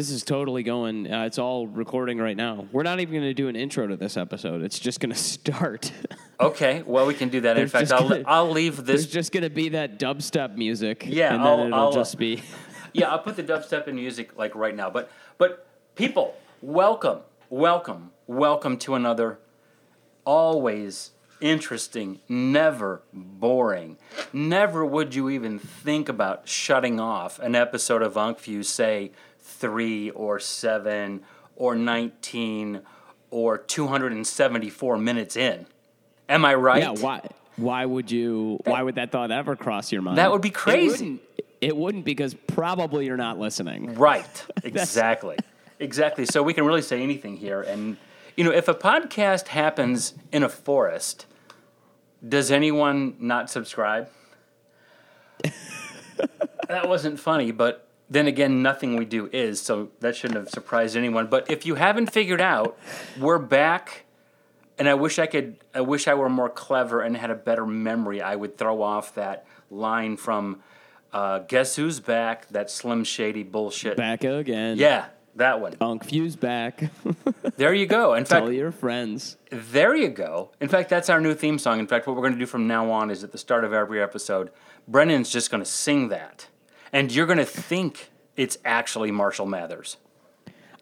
This is totally going. Uh, it's all recording right now. We're not even going to do an intro to this episode. It's just going to start. Okay, well we can do that. In There's fact, I'll, gonna- I'll leave There's this. just going to be that dubstep music. Yeah, and then I'll- it'll I'll, uh, just be. Yeah, I'll put the dubstep in music like right now. But but people, welcome, welcome, welcome to another always interesting, never boring. Never would you even think about shutting off an episode of Unkview, say three or seven or nineteen or two hundred and seventy-four minutes in. Am I right? Yeah, why? Why would you? Why would that thought ever cross your mind? That would be It crazy. wouldn't, it wouldn't because probably you're not listening. Right. Exactly. exactly. So we can really say anything here. And, you know, if a podcast happens in a forest, does anyone not subscribe? that wasn't funny, but then again, nothing we do is, so that shouldn't have surprised anyone. But if you haven't figured out, we're back. And I wish I could. I wish I were more clever and had a better memory. I would throw off that line from uh, "Guess Who's Back?" That Slim Shady bullshit. Back again. Yeah, that one. Unk Fuse back. There you go. In fact, Tell your friends. there you go. In fact, that's our new theme song. In fact, what we're going to do from now on is at the start of every episode, Brennan's just going to sing that, and you're going to think it's actually Marshall Mathers.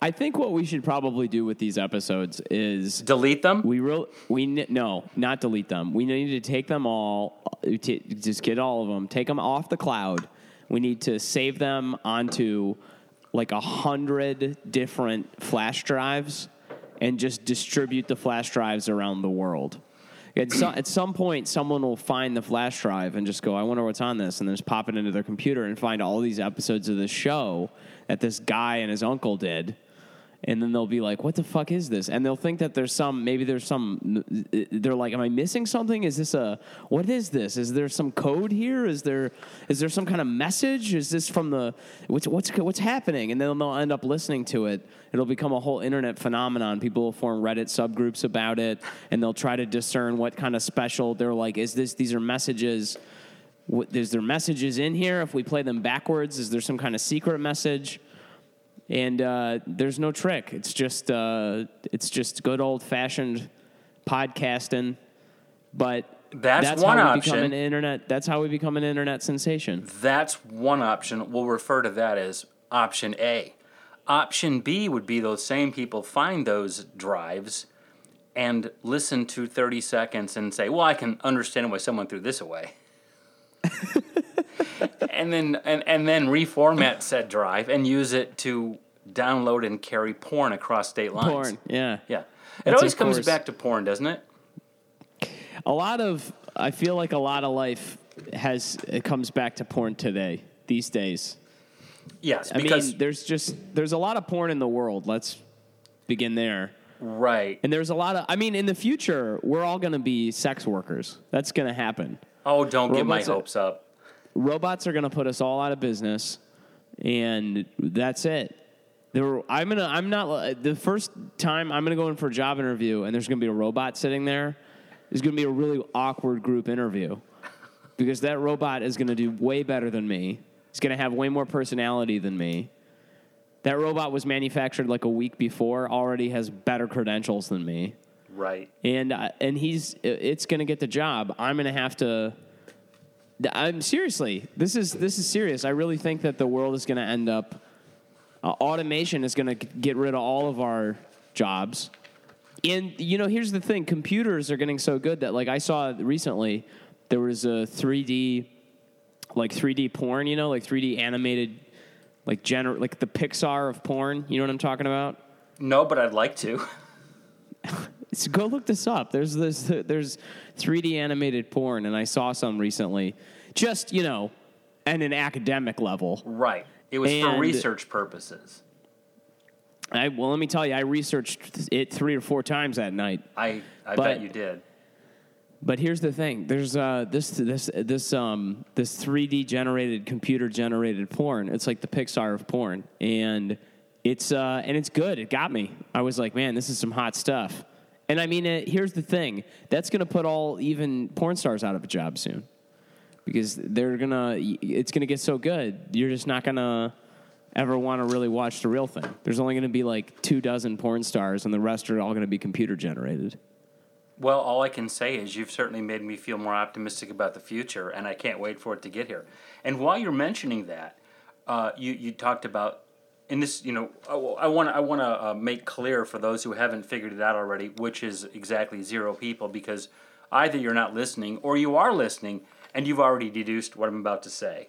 I think what we should probably do with these episodes is Delete them. we real we no not delete them. We need to take them all, uh, t- just get all of them, take them off the cloud. We need to save them onto like a hundred different flash drives and just distribute the flash drives around the world. At, so, at some point, someone will find the flash drive and just go, I wonder what's on this, and then just pop it into their computer and find all these episodes of this show that this guy and his uncle did. And then they'll be like, "What the fuck is this?" And they'll think that there's some, maybe there's some. They're like, "Am I missing something? Is this a? What is this? Is there some code here? Is there? Is there some kind of message? Is this from the? What's what's what's happening?" And then they'll end up listening to it. It'll become a whole internet phenomenon. People will form Reddit subgroups about it, and they'll try to discern what kind of special. They're like, "Is this? These are messages." What, is there messages in here? If we play them backwards, is there some kind of secret message? And uh, there's no trick. It's just uh, it's just good old fashioned podcasting, but That's one how we become option. an internet. That's how we become an internet sensation. That's one option. We'll refer to that as option A. Option B would be those same people find those drives and listen to 30 seconds and say, "Well, I can understand why someone threw this away." and then and, and then reformat said drive and use it to download and carry porn across state lines. Porn, yeah. Yeah. It That's always comes course- back to porn, doesn't it? A lot of I feel like a lot of life has it comes back to porn today these days. Yes, I because mean, there's just there's a lot of porn in the world. Let's begin there. right. And there's a lot of I mean, in the future, we're all going to be sex workers. That's going to happen. Oh, don't get my hopes up. Robots are going to put us all out of business, and that's it. Were- I'm gonna. I'm not the first time I'm gonna go in for a job interview, and there's gonna be a robot sitting there. It's gonna be a really awkward group interview because that robot is gonna do way better than me. It's gonna have way more personality than me. That robot was manufactured like a week before, already has better credentials than me Right. and uh, and he's it's going to get the job. I'm going to have to. I'm seriously. This is this is serious. I really think that the world is going to end up. Uh, automation is going to get rid of all of our jobs. And you know, here's the thing: computers are getting so good that, like, I saw recently, there was a 3D, like 3D porn. You know, like 3D animated, like gener- like the Pixar of porn. You know what I'm talking about? No, but I'd like to. So go look this up. There's this there's 3D animated porn, and I saw some recently. Just you know, at an academic level. Right. It was for research purposes. I well, let me tell you, I researched it three or four times that night. I I But- bet you did. But here's the thing: there's uh, this this this um this 3D generated computer generated porn. It's like the Pixar of porn, and it's uh and it's good. It got me. I was like, man, this is some hot stuff. And I mean, it, here's the thing: that's gonna put all even porn stars out of a job soon, because they're gonna. It's gonna get so good. You're just not gonna. ever want to really watch the real thing. There's only going to be like two dozen porn stars, and the rest are all going to be computer generated. Well, all I can say is you've certainly made me feel more optimistic about the future, and I can't wait for it to get here. And while you're mentioning that, uh, you you talked about, and this, you know, I want I want to uh, make clear for those who haven't figured it out already, which is exactly zero people, because either you're not listening or you are listening and you've already deduced what I'm about to say.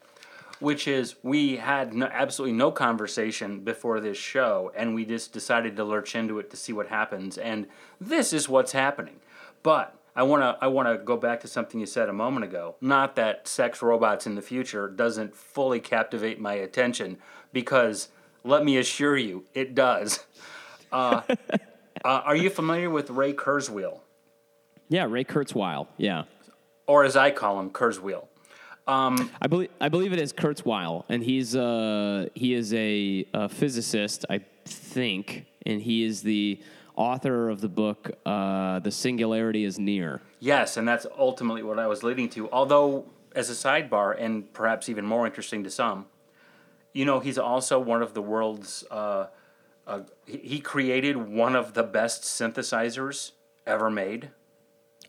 Which is, we had no, absolutely no conversation before this show, and we just decided to lurch into it to see what happens. And this is what's happening. But I want to I want to go back to something you said a moment ago. Not that sex robots in the future doesn't fully captivate my attention because let me assure you it does. Uh, uh, are you familiar with Ray Kurzweil? Yeah, Ray Kurzweil. Yeah. Or as I call him, Kurzweil. Um, I believe I believe it is Kurzweil, and he's uh, he is a, a physicist, I think, and he is the author of the book uh, "The Singularity Is Near." Yes, and that's ultimately what I was leading to. Although, as a sidebar, and perhaps even more interesting to some, you know, he's also one of the world's. Uh, uh, he created one of the best synthesizers ever made.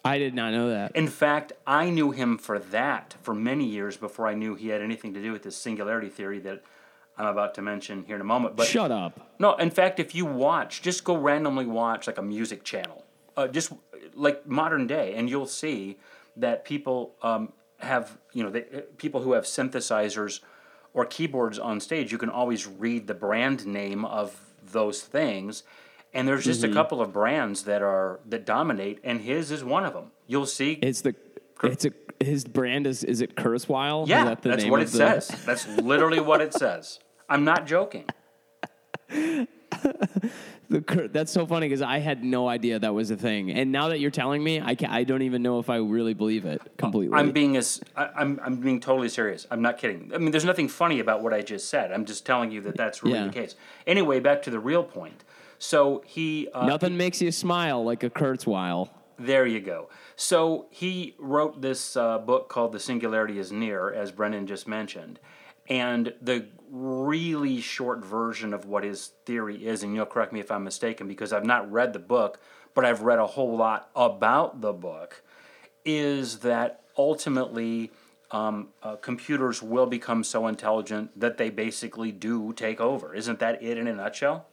I did not know that. In fact, I knew him for that for many years before I knew he had anything to do with this singularity theory that I'm about to mention here in a moment. But shut up. No, in fact, if you watch, just go randomly watch like a music channel, uh, just like modern day, and you'll see that people um, have you know they, people who have synthesizers or keyboards on stage. You can always read the brand name of those things and there's just mm-hmm. a couple of brands that are that dominate, and his is one of them. You'll see. It's the it's a his brand is is it Kurzweil? Yeah, that that's what it the... says. That's literally what it says. I'm not joking. the, that's so funny because I had no idea that was a thing, and now that you're telling me, I I don't even know if I really believe it completely. I'm being as I, I'm I'm being totally serious. I'm not kidding. I mean, there's nothing funny about what I just said. I'm just telling you that that's really yeah. the case. Anyway, back to the real point. So he uh, nothing makes you smile like a Kurzweil. There you go. So he wrote this uh, book called "The Singularity Is Near," as Brennan just mentioned, and the really short version of what his theory is, and you'll correct me if I'm mistaken because I've not read the book, but I've read a whole lot about the book, is that ultimately. Um, uh, computers will become so intelligent that they basically do take over. Isn't that it in a nutshell?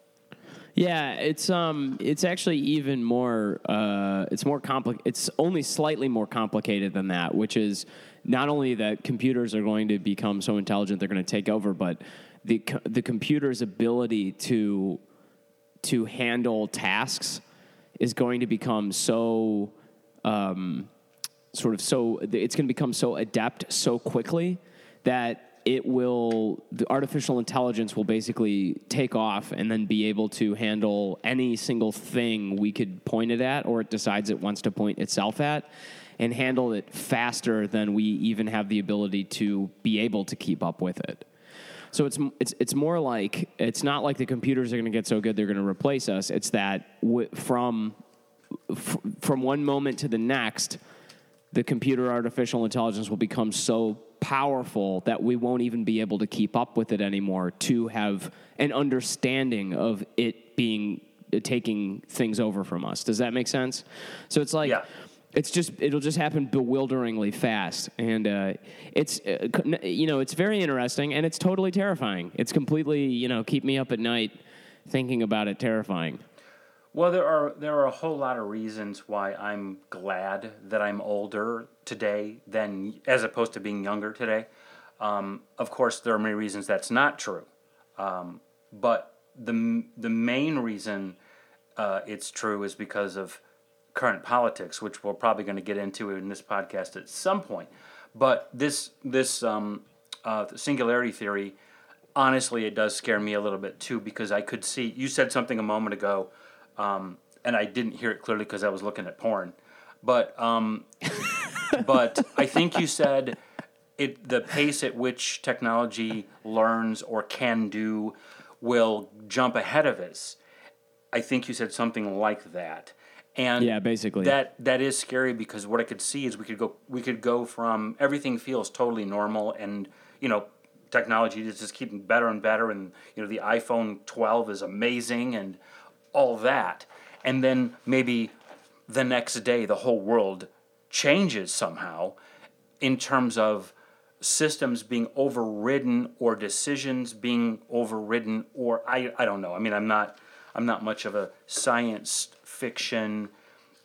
Yeah, it's um, it's actually even more. Uh, it's more complicated. It's only slightly more complicated than that, which is not only that computers are going to become so intelligent they're going to take over, but the the computer's ability to to handle tasks is going to become so um, sort of so it's going to become so adept so quickly that it will the artificial intelligence will basically take off and then be able to handle any single thing we could point it at or it decides it wants to point itself at and handle it faster than we even have the ability to be able to keep up with it. So it's it's it's more like it's not like the computers are going to get so good they're going to replace us. It's that w- from f- from one moment to the next, the computer artificial intelligence will become so powerful that we won't even be able to keep up with it anymore to have an understanding of it being taking things over from us. Does that make sense? So it's like yeah. It's just it'll just happen bewilderingly fast, and uh, it's uh, you know it's very interesting and it's totally terrifying. It's completely you know keep me up at night thinking about it, terrifying. Well, there are there are a whole lot of reasons why I'm glad that I'm older today than as opposed to being younger today. Um, of course, there are many reasons that's not true, um, but the the main reason uh, it's true is because of current politics, which we're probably going to get into in this podcast at some point. But this this um, uh, singularity theory, honestly, it does scare me a little bit too because I could see you said something a moment ago um, and I didn't hear it clearly because I was looking at porn. But um, but I think you said it the pace at which technology learns or can do will jump ahead of us. I think you said something like that. And yeah, basically. that that is scary because what I could see is we could go we could go from everything feels totally normal and you know technology is just keeping better and better, and you know the iPhone 12 is amazing, and all that, and then maybe the next day the whole world changes somehow in terms of systems being overridden or decisions being overridden or I, I don't know. I mean i'm not i'm not much of a science fiction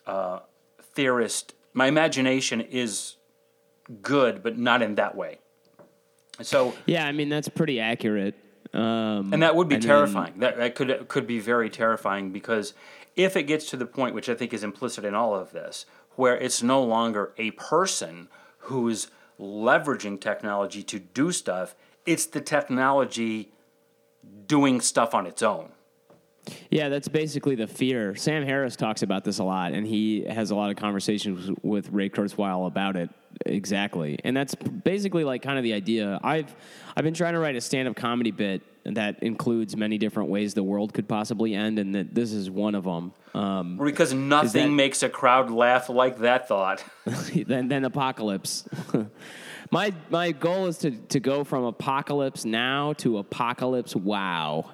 uh, theorist my imagination is good but not in that way so Yeah, I mean that's pretty accurate. Um, and that would be terrifying. that, that could could be very terrifying because if it gets to the point, which I think is implicit in all of this, where it's no longer a person who's leveraging technology to do stuff, it's the technology doing stuff on its own. Yeah, that's basically the fear. Sam Harris talks about this a lot, and he has a lot of conversations with Ray Kurzweil about it. Exactly, and that's basically like kind of the idea. I've I've been trying to write a stand-up comedy bit that includes many different ways the world could possibly end, and that this is one of them. Um, Because nothing that- makes a crowd laugh like that thought. then then apocalypse. my my goal is to to go from apocalypse now to apocalypse wow.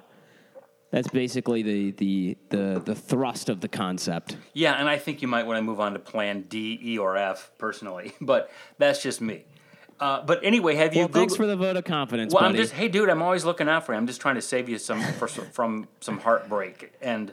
That's basically the the the the thrust of the concept. Yeah, and I think you might want to move on to plan D, E, or F personally, but that's just me. Uh, but anyway, have you Well, thanks for the vote of confidence, Well, buddy. I'm just, hey, dude, I'm always looking out for you. I'm just trying to save you some for, from some heartbreak and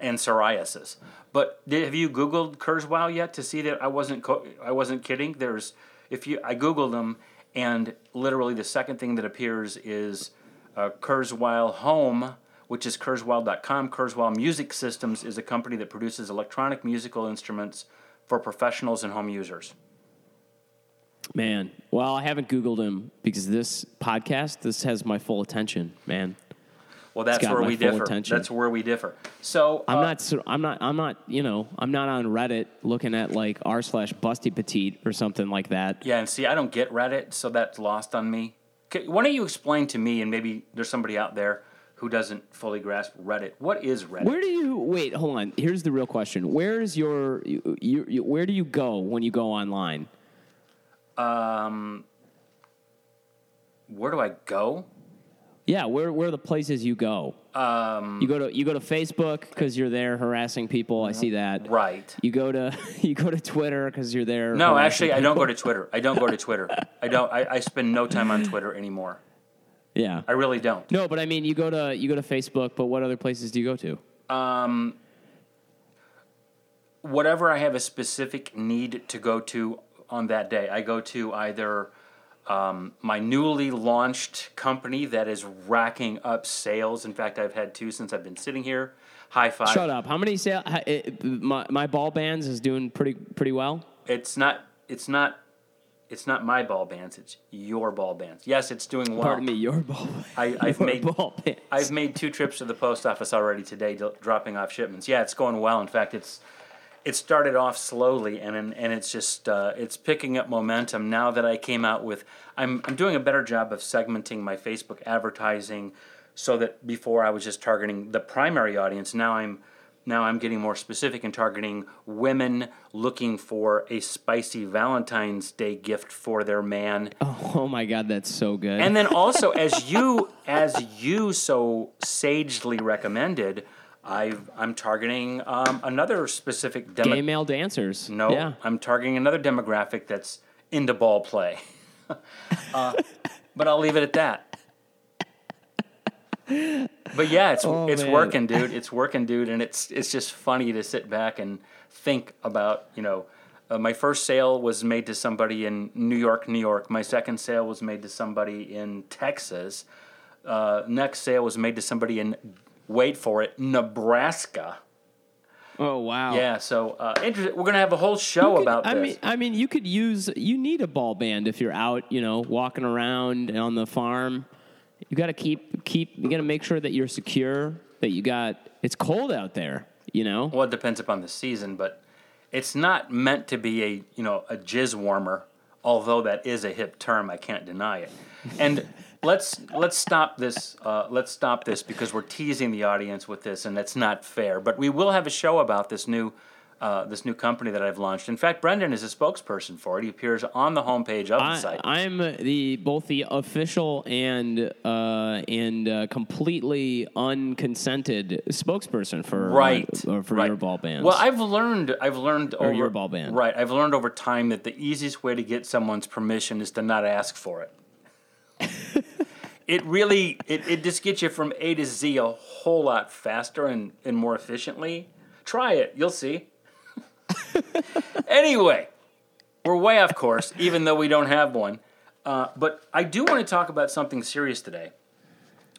and psoriasis. But did, have you Googled Kurzweil yet to see that I wasn't co- I wasn't kidding? There's if you I Googled them and literally the second thing that appears is uh, Kurzweil Home, which is Kurzweil.com. Kurzweil Music Systems is a company that produces electronic musical instruments for professionals and home users. man. Well, I haven't Googled him because this podcast this has my full attention, man. Well, that's where we differ. attention. That's where we differ. So I'm uh, not. I'm not. I'm not. You know. I'm not on Reddit looking at like r slash busty petite or something like that. Yeah, and see, I don't get Reddit, so that's lost on me. Why don't you explain to me, and maybe there's somebody out there who doesn't fully grasp Reddit. What is Reddit? Where do you wait? Hold on. Here's the real question. Where is your? You, you, where do you go when you go online? um, where do I go? Yeah, where where are the places you go? Um, You go to you go to Facebook because you're there harassing people. I see that. right. You go to you go to Twitter because you're there. No, actually, I don't go to Twitter. I don't go to Twitter. I don't. I, I spend no time on Twitter anymore. Yeah. I really don't. No, but I mean, you go to you go to Facebook. But what other places do you go to? Um, whatever I have a specific need to go to on that day, I go to either um, my newly launched company that is racking up sales. In fact, I've had two since I've been sitting here. High five. Shut up. How many sales? My, my ball bands is doing pretty pretty well. It's not. It's not. It's not my ball bands. It's your ball bands. Yes, it's doing well. Pardon me, your ball. I, I've your made ball bands. I've made two trips to the post office already today, d- dropping off shipments. Yeah, it's going well. In fact, it's it started off slowly, and and and it's just uh, it's picking up momentum now that I came out with. I'm I'm doing a better job of segmenting my Facebook advertising, so that before I was just targeting the primary audience. Now I'm now I'm getting more specific and targeting women looking for a spicy Valentine's Day gift for their man. Oh, oh my God, that's so good. And then also, as you as you so sagely recommended, I've, I'm targeting um, another specific gay male dancers. No, Yeah. I'm targeting another demographic that's into ball play. uh, but I'll leave it at that. But yeah, it's Oh, it's man. working, dude. It's working, dude, and it's it's just funny to sit back and think about. You know, uh, my first sale was made to somebody in New York, New York. My second sale was made to somebody in Texas. Uh, next sale was made to somebody in wait for it, Nebraska. Oh wow. Yeah, so uh, interesting. We're gonna have a whole show could- about I this. mean, I mean, you could use. You need a ball band if you're out, you know, walking around on the farm. You got to keep keep. You got to make sure that you're secure. That you got. It's cold out there. You know. Well, it depends upon the season, but it's not meant to be a you know a jizz warmer. Although that is a hip term, I can't deny it. And let's let's stop this. Uh, let's stop this because we're teasing the audience with this, and that's not fair. But we will have a show about this new uh, this new company that I've launched. In fact, Brendan is a spokesperson for it. He appears on the homepage of the I, site. I'm the both the official and uh, and uh, completely unconsented spokesperson for uh, right for right. your ball bands. Well, I've learned I've learned over your ball band. Right, I've learned over time that the easiest way to get someone's permission is to not ask for it. it really it, it just gets you from A to Z a whole lot faster and, and more efficiently. Try it, you'll see. anyway, we're way off course, even though we don't have one. Uh, but I do want to talk about something serious today.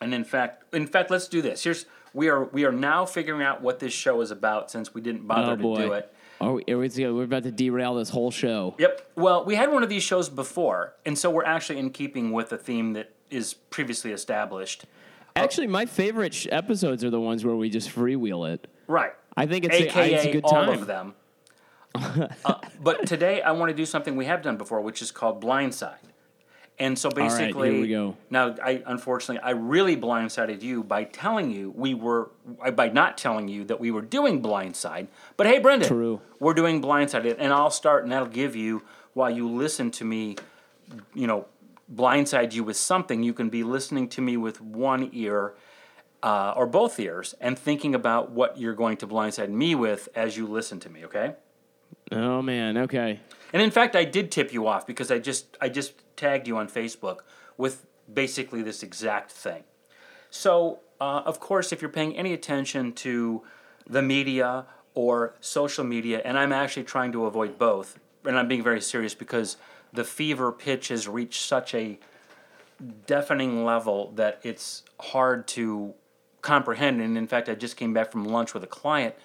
And in fact, in fact, let's do this. Here's we are we are now figuring out what this show is about since we didn't bother oh to boy, do it. Are we, are we, we're about to derail this whole show. Yep. Well, we had one of these shows before, and so we're actually in keeping with the theme that is previously established. Actually, my favorite sh- episodes are the ones where we just freewheel it. Right. I think it's, a, AKA it's a good all time. of them. uh, but today I want to do something we have done before, which is called blindside. And so right, basically, here we go. now I unfortunately I really blindsided you by telling you we were by not telling you that we were doing blindside. But hey, Brendan, True. we're doing blindside, and I'll start, and that'll give you while you listen to me, you know, blindside you with something. You can be listening to me with one ear. Uh, or both ears, and thinking about what you're going to blindside me with as you listen to me. Okay. Oh man, okay. And in fact, I did tip you off because I just I just tagged you on Facebook with basically this exact thing. So, uh, of course, if you're paying any attention to the media or social media, and I'm actually trying to avoid both, and I'm being very serious because the fever pitch has reached such a deafening level that it's hard to comprehend. And in fact, I just came back from lunch with a client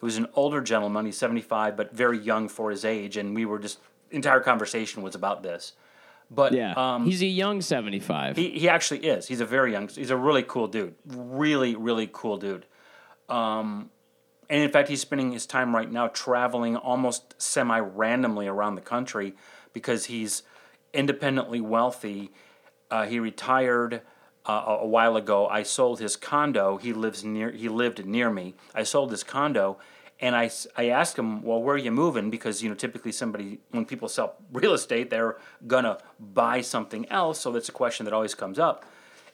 who's an older gentleman. He's 75, but very young for his age. And we were just, entire conversation was about this. But Yeah, um, he's a young seventy-five. he, he actually is. He's a very young, he's a really cool dude. Really, really cool dude. Um, and in fact, he's spending his time right now traveling almost semi randomly around the country because he's independently wealthy. Uh, he retired uh, a a while ago. I sold his condo. He lives near. He lived near me. I sold his condo, and I, I asked him, "Well, where are you moving?" Because you know, typically somebody when people sell real estate, they're gonna buy something else. So that's a question that always comes up.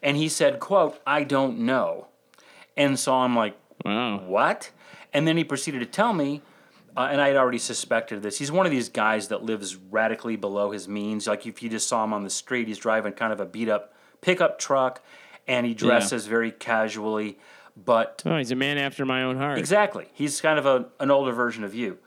And he said, "quote I don't know." And so I'm like, wow. what? And then he proceeded to tell me, uh, and I had already suspected this. He's one of these guys that lives radically below his means. Like if you just saw him on the street, he's driving kind of a beat up pickup truck, and he dresses very casually. But Oh, he's a man after my own heart. exactly, he's kind of a, an older version of you,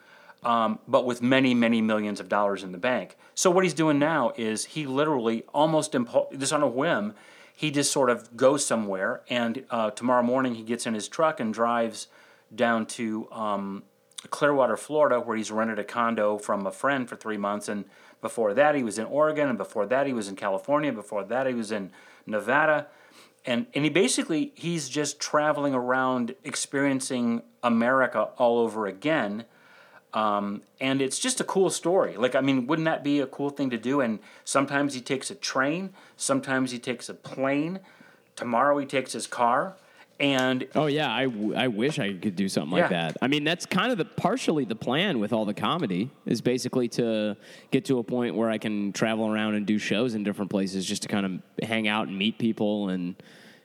um, but with many, many millions of dollars in the bank. So what he's doing now is he literally almost impo- just on a whim, he just sort of goes somewhere, and uh, tomorrow morning he gets in his truck and drives down to um, Clearwater, Florida, where he's rented a condo from a friend for three months. And before that, he was in Oregon, and before that, he was in California. Before that, he was in Nevada, and and he basically he's just traveling around, experiencing America all over again. Um, and it's just a cool story. Like, I mean, wouldn't that be a cool thing to do? And sometimes he takes a train, sometimes he takes a plane. Tomorrow he takes his car, and Oh yeah, I, w- I wish I could do something like Yeah. that. I mean, that's kind of the partially the plan with all the comedy is basically to get to a point where I can travel around and do shows in different places just to kind of hang out and meet people and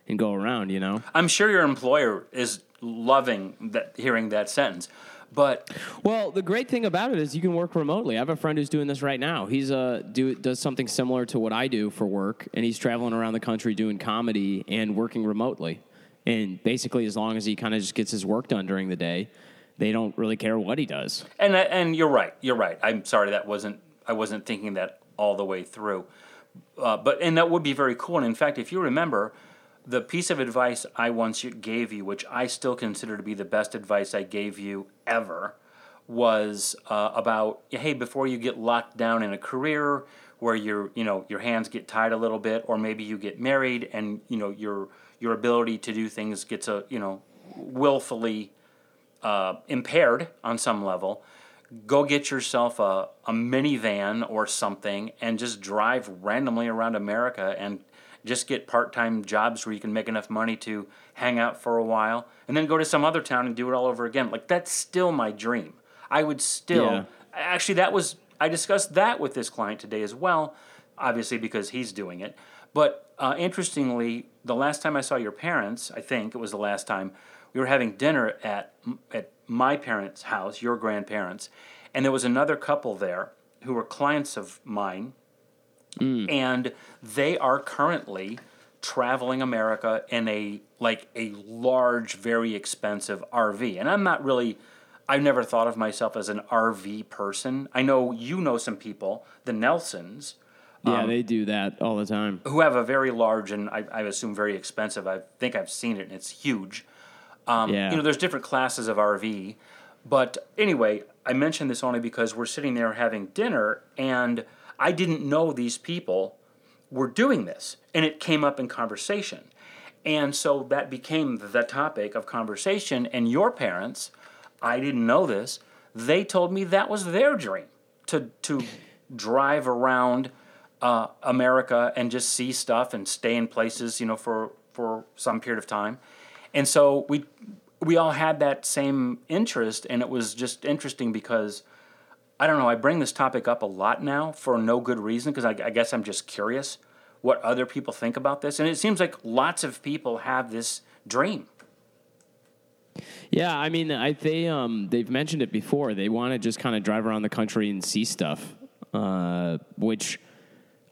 and go around, you know. I'm sure your employer is loving that hearing that sentence. But Well, the great thing about it is you can work remotely. I have a friend who's doing this right now. He's uh do does something similar to what I do for work, and he's traveling around the country doing comedy and working remotely. And basically, as long as he kind of just gets his work done during the day, they don't really care what he does. and and you're right. You're right. I'm sorry that wasn't I wasn't thinking that all the way through. Uh, but and that would be very cool. And in fact, if you remember, the piece of advice I once gave you, which I still consider to be the best advice I gave you ever, was uh, about hey, before you get locked down in a career where your you know your hands get tied a little bit, or maybe you get married and you know your your ability to do things gets a you know willfully uh, impaired on some level, go get yourself a, a minivan or something and just drive randomly around America and just get part time jobs where you can make enough money to hang out for a while and then go to some other town and do it all over again. Like, that's still my dream. I would still Yeah. actually that was I discussed that with this client today as well, obviously because he's doing it. But uh, interestingly, the last time I saw your parents, I think it was the last time we were having dinner at at my parents' house, your grandparents, and there was another couple there who were clients of mine, and they are currently traveling America in a like a large, very expensive RV. And I'm not really I've never thought of myself as an RV person. I know you know some people, the Nelsons, Yeah, they do that all the time. who have a very large and I, I assume very expensive. I think I've seen it and it's huge. Um, yeah. You know, there's different classes of RV. But anyway, I mention this only because we're sitting there having dinner and I didn't know these people were doing this. And it came up in conversation. And so that became the topic of conversation. And your parents, I didn't know this, they told me that was their dream to, to drive around uh, America and just see stuff and stay in places, you know, for, for some period of time. And so we we all had that same interest, and it was just interesting because I don't know. I bring this topic up a lot now for no good reason because I, I guess I'm just curious what other people think about this, and it seems like lots of people have this dream. Yeah, I mean, I, they um, they've mentioned it before. They want to just kind of drive around the country and see stuff, uh, which,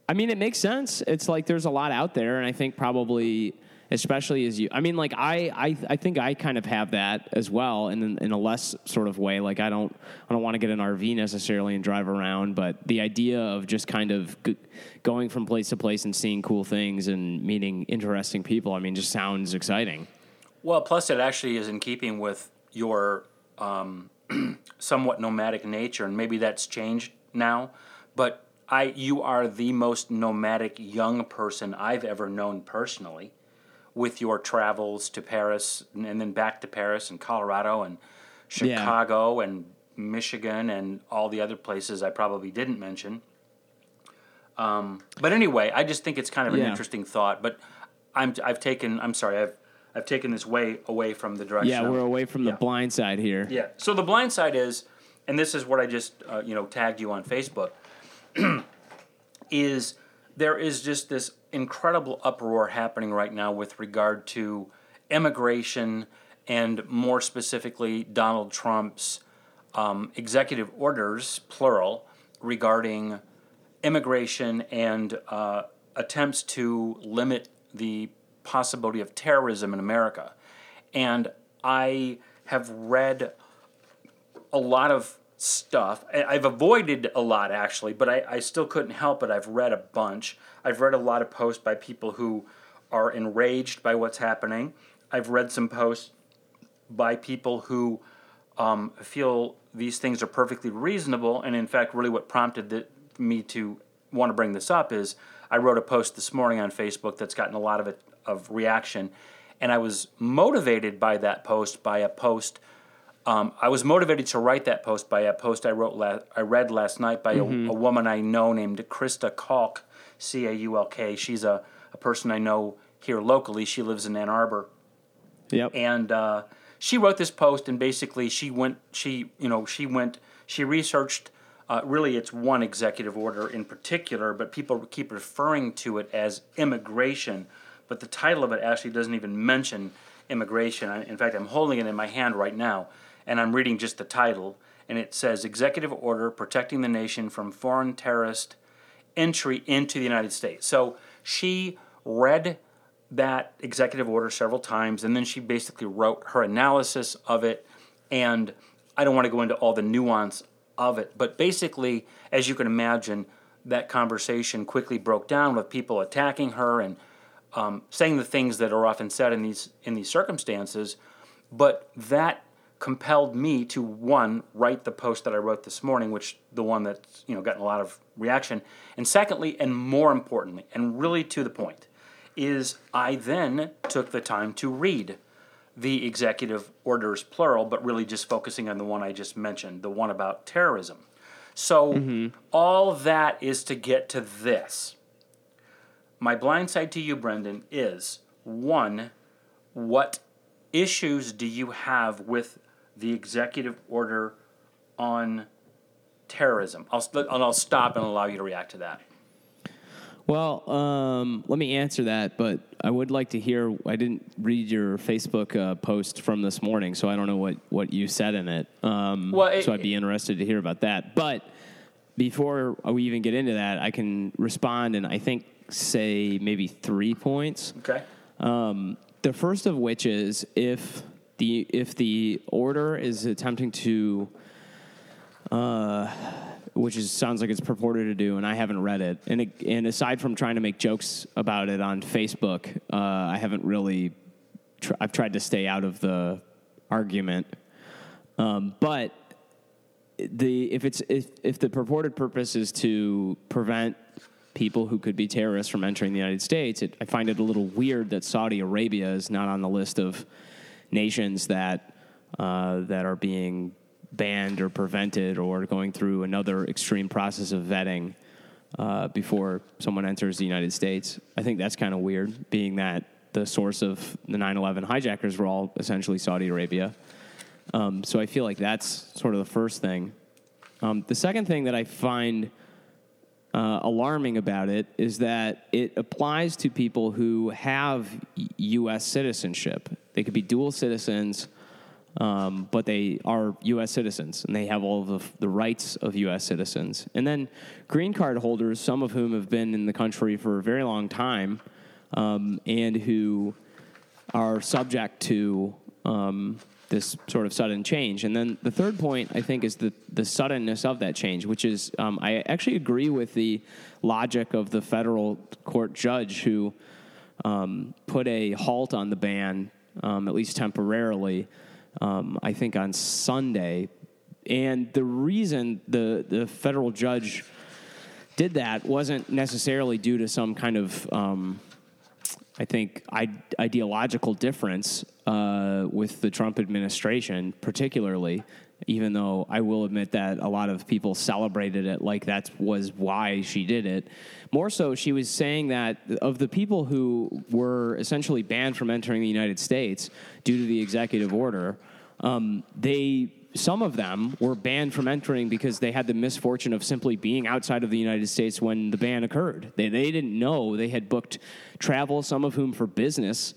I mean, it makes sense. It's like there's a lot out there, and I think probably, especially as you, I mean, like I, I, I think I kind of have that as well, and in, in a less sort of way. Like I don't, I don't want to get an RV necessarily and drive around, but the idea of just kind of g- going from place to place and seeing cool things and meeting interesting people, I mean, just sounds exciting. Well, plus it actually is in keeping with your um, somewhat nomadic nature, and maybe that's changed now. But I, you are the most nomadic young person I've ever known personally, with your travels to Paris and then back to Paris and Colorado and Chicago and Michigan and all the other places I probably didn't mention. Um, but anyway, I just think it's kind of an Yeah. interesting thought. But I'm, I've taken, I'm sorry, I've, I've taken this way away from the direction. Yeah, we're away from the Yeah. blind side here. yeah. So the blind side is, and this is what I just uh, you know tagged you on Facebook, is there is just this incredible uproar happening right now with regard to immigration and more specifically Donald Trump's um, executive orders, plural, regarding immigration and uh, attempts to limit the possibility of terrorism in America. And I have read a lot of stuff. I've avoided a lot actually, but I, I still couldn't help it. I've read a bunch. I've read a lot of posts by people who are enraged by what's happening. I've read some posts by people who um, feel these things are perfectly reasonable. And in fact, really what prompted the, me to want to bring this up is I wrote a post this morning on Facebook that's gotten a lot of it, of reaction. And I was motivated by that post by a post. Um, I was motivated to write that post by a post I wrote. La- I read last night by a, a woman I know named Krista Caulk, C A U L K. She's a, a person I know here locally. She lives in Ann Arbor Yep. and uh, she wrote this post and basically she went she you know she went she researched uh, really it's one executive order in particular but people keep referring to it as immigration but the title of it actually doesn't even mention immigration I, in fact i'm holding it in my hand right now and i'm reading just the title and it says executive order protecting the nation from foreign terrorist entry into the united states so she read that executive order several times, and then she basically wrote her analysis of it. And I don't want to go into all the nuance of it, but basically, as you can imagine, that conversation quickly broke down with people attacking her and um, saying the things that are often said in these in these circumstances. But that compelled me to one write the post that I wrote this morning, which the one that's you know gotten a lot of reaction, and secondly, and more importantly, and really to the point, is I then took the time to read the executive orders plural, but really just focusing on the one I just mentioned, the one about terrorism. So mm-hmm. all that is to get to this. My blind side to you, Brendan, is one, what issues do you have with the executive order on terrorism? I'll and I'll stop and allow you to react to that. Well, um, let me answer that, but I would like to hear. I didn't read your Facebook uh, post from this morning, so I don't know what, what you said in it. Um, Well, it- so I'd be interested to hear about that. But before we even get into that, I can respond and I think say maybe three points. Okay. Um, the first of which is if the if the order is attempting to, uh, which is sounds like it's purported to do, and I haven't read it. And it, and aside from trying to make jokes about it on Facebook, uh, I haven't really. Tr- I've tried to stay out of the argument, um, but the if it's if, if the purported purpose is to prevent people who could be terrorists from entering the United States, it, I find it a little weird that Saudi Arabia is not on the list of nations that uh, that are being banned or prevented or going through another extreme process of vetting uh, before someone enters the United States. I think that's kind of weird, being that the source of the 9/11 hijackers were all essentially Saudi Arabia. Um, so I feel like that's sort of the first thing. Um, the second thing that I find uh, alarming about it is that it applies to people who have U.S. citizenship. They could be dual citizens, um, but they are U.S. citizens and they have all of the, the rights of U.S. citizens. And then green card holders, some of whom have been in the country for a very long time um, and who are subject to um, this sort of sudden change. And then the third point, I think, is the, the suddenness of that change, which is um, I actually agree with the logic of the federal court judge who um, put a halt on the ban, um, at least temporarily, um, I think on Sunday. And the reason the, the federal judge did that wasn't necessarily due to some kind of um, I think, ideological difference uh, with the Trump administration, particularly, even though I will admit that a lot of people celebrated it like that was why she did it. More so, she was saying that of the people who were essentially banned from entering the United States due to the executive order, um, they some of them were banned from entering because they had the misfortune of simply being outside of the United States when the ban occurred. They, they didn't know they had booked travel, some of whom for business,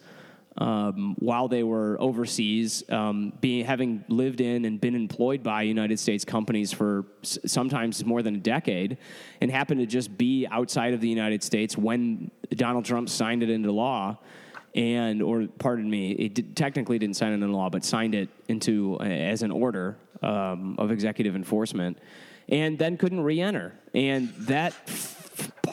um, while they were overseas, um, being having lived in and been employed by United States companies for s- sometimes more than a decade, and happened to just be outside of the United States when Donald Trump signed it into law and or pardon me, it did, technically didn't sign it into law, but signed it into uh, as an order um, of executive enforcement, and then couldn't re-enter, and that.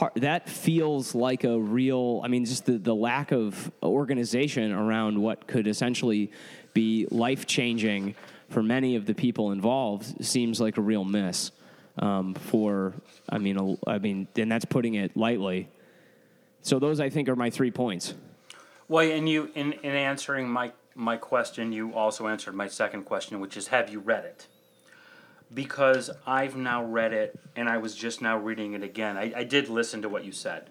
Part, that feels like a real. I mean, just the, the lack of organization around what could essentially be life changing for many of the people involved seems like a real miss. Um, for I mean, a, I mean, and that's putting it lightly. So those I think are my three points. Well, and you in, in answering my my question, you also answered my second question, which is have you read it? Because I've now read it, and I was just now reading it again. I, I did listen to what you said,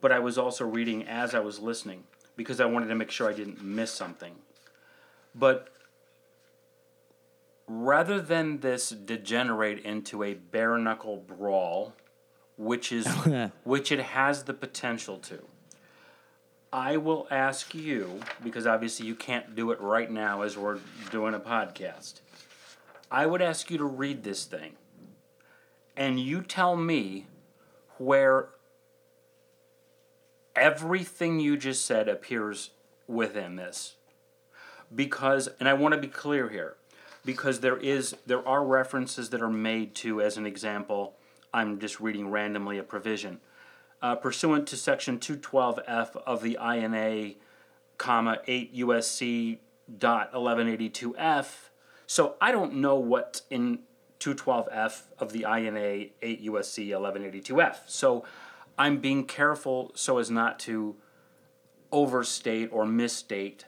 but I was also reading as I was listening because I wanted to make sure I didn't miss something. But rather than this degenerate into a bare knuckle brawl, which is which it has the potential to. I will ask you, because obviously you can't do it right now as we're doing a podcast. I would ask you to read this thing. And you tell me where everything you just said appears within this. Because, and I want to be clear here, because there is there are references that are made to, as an example, I'm just reading randomly a provision uh, pursuant to Section 212F of the INA, comma 8 USC dot 1182F. So I don't know what in 212F of the INA 8 USC 1182F. So I'm being careful so as not to overstate or misstate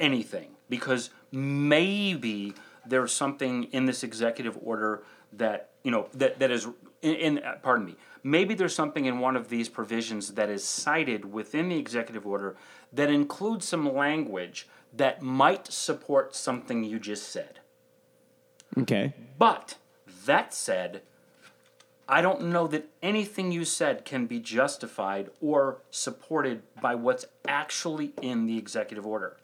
anything because maybe there's something in this executive order that you know that that is in, in pardon me maybe there's something in one of these provisions that is cited within the executive order that includes some language that might support something you just said Okay. but That said, I don't know that anything you said can be justified or supported by what's actually in the executive order.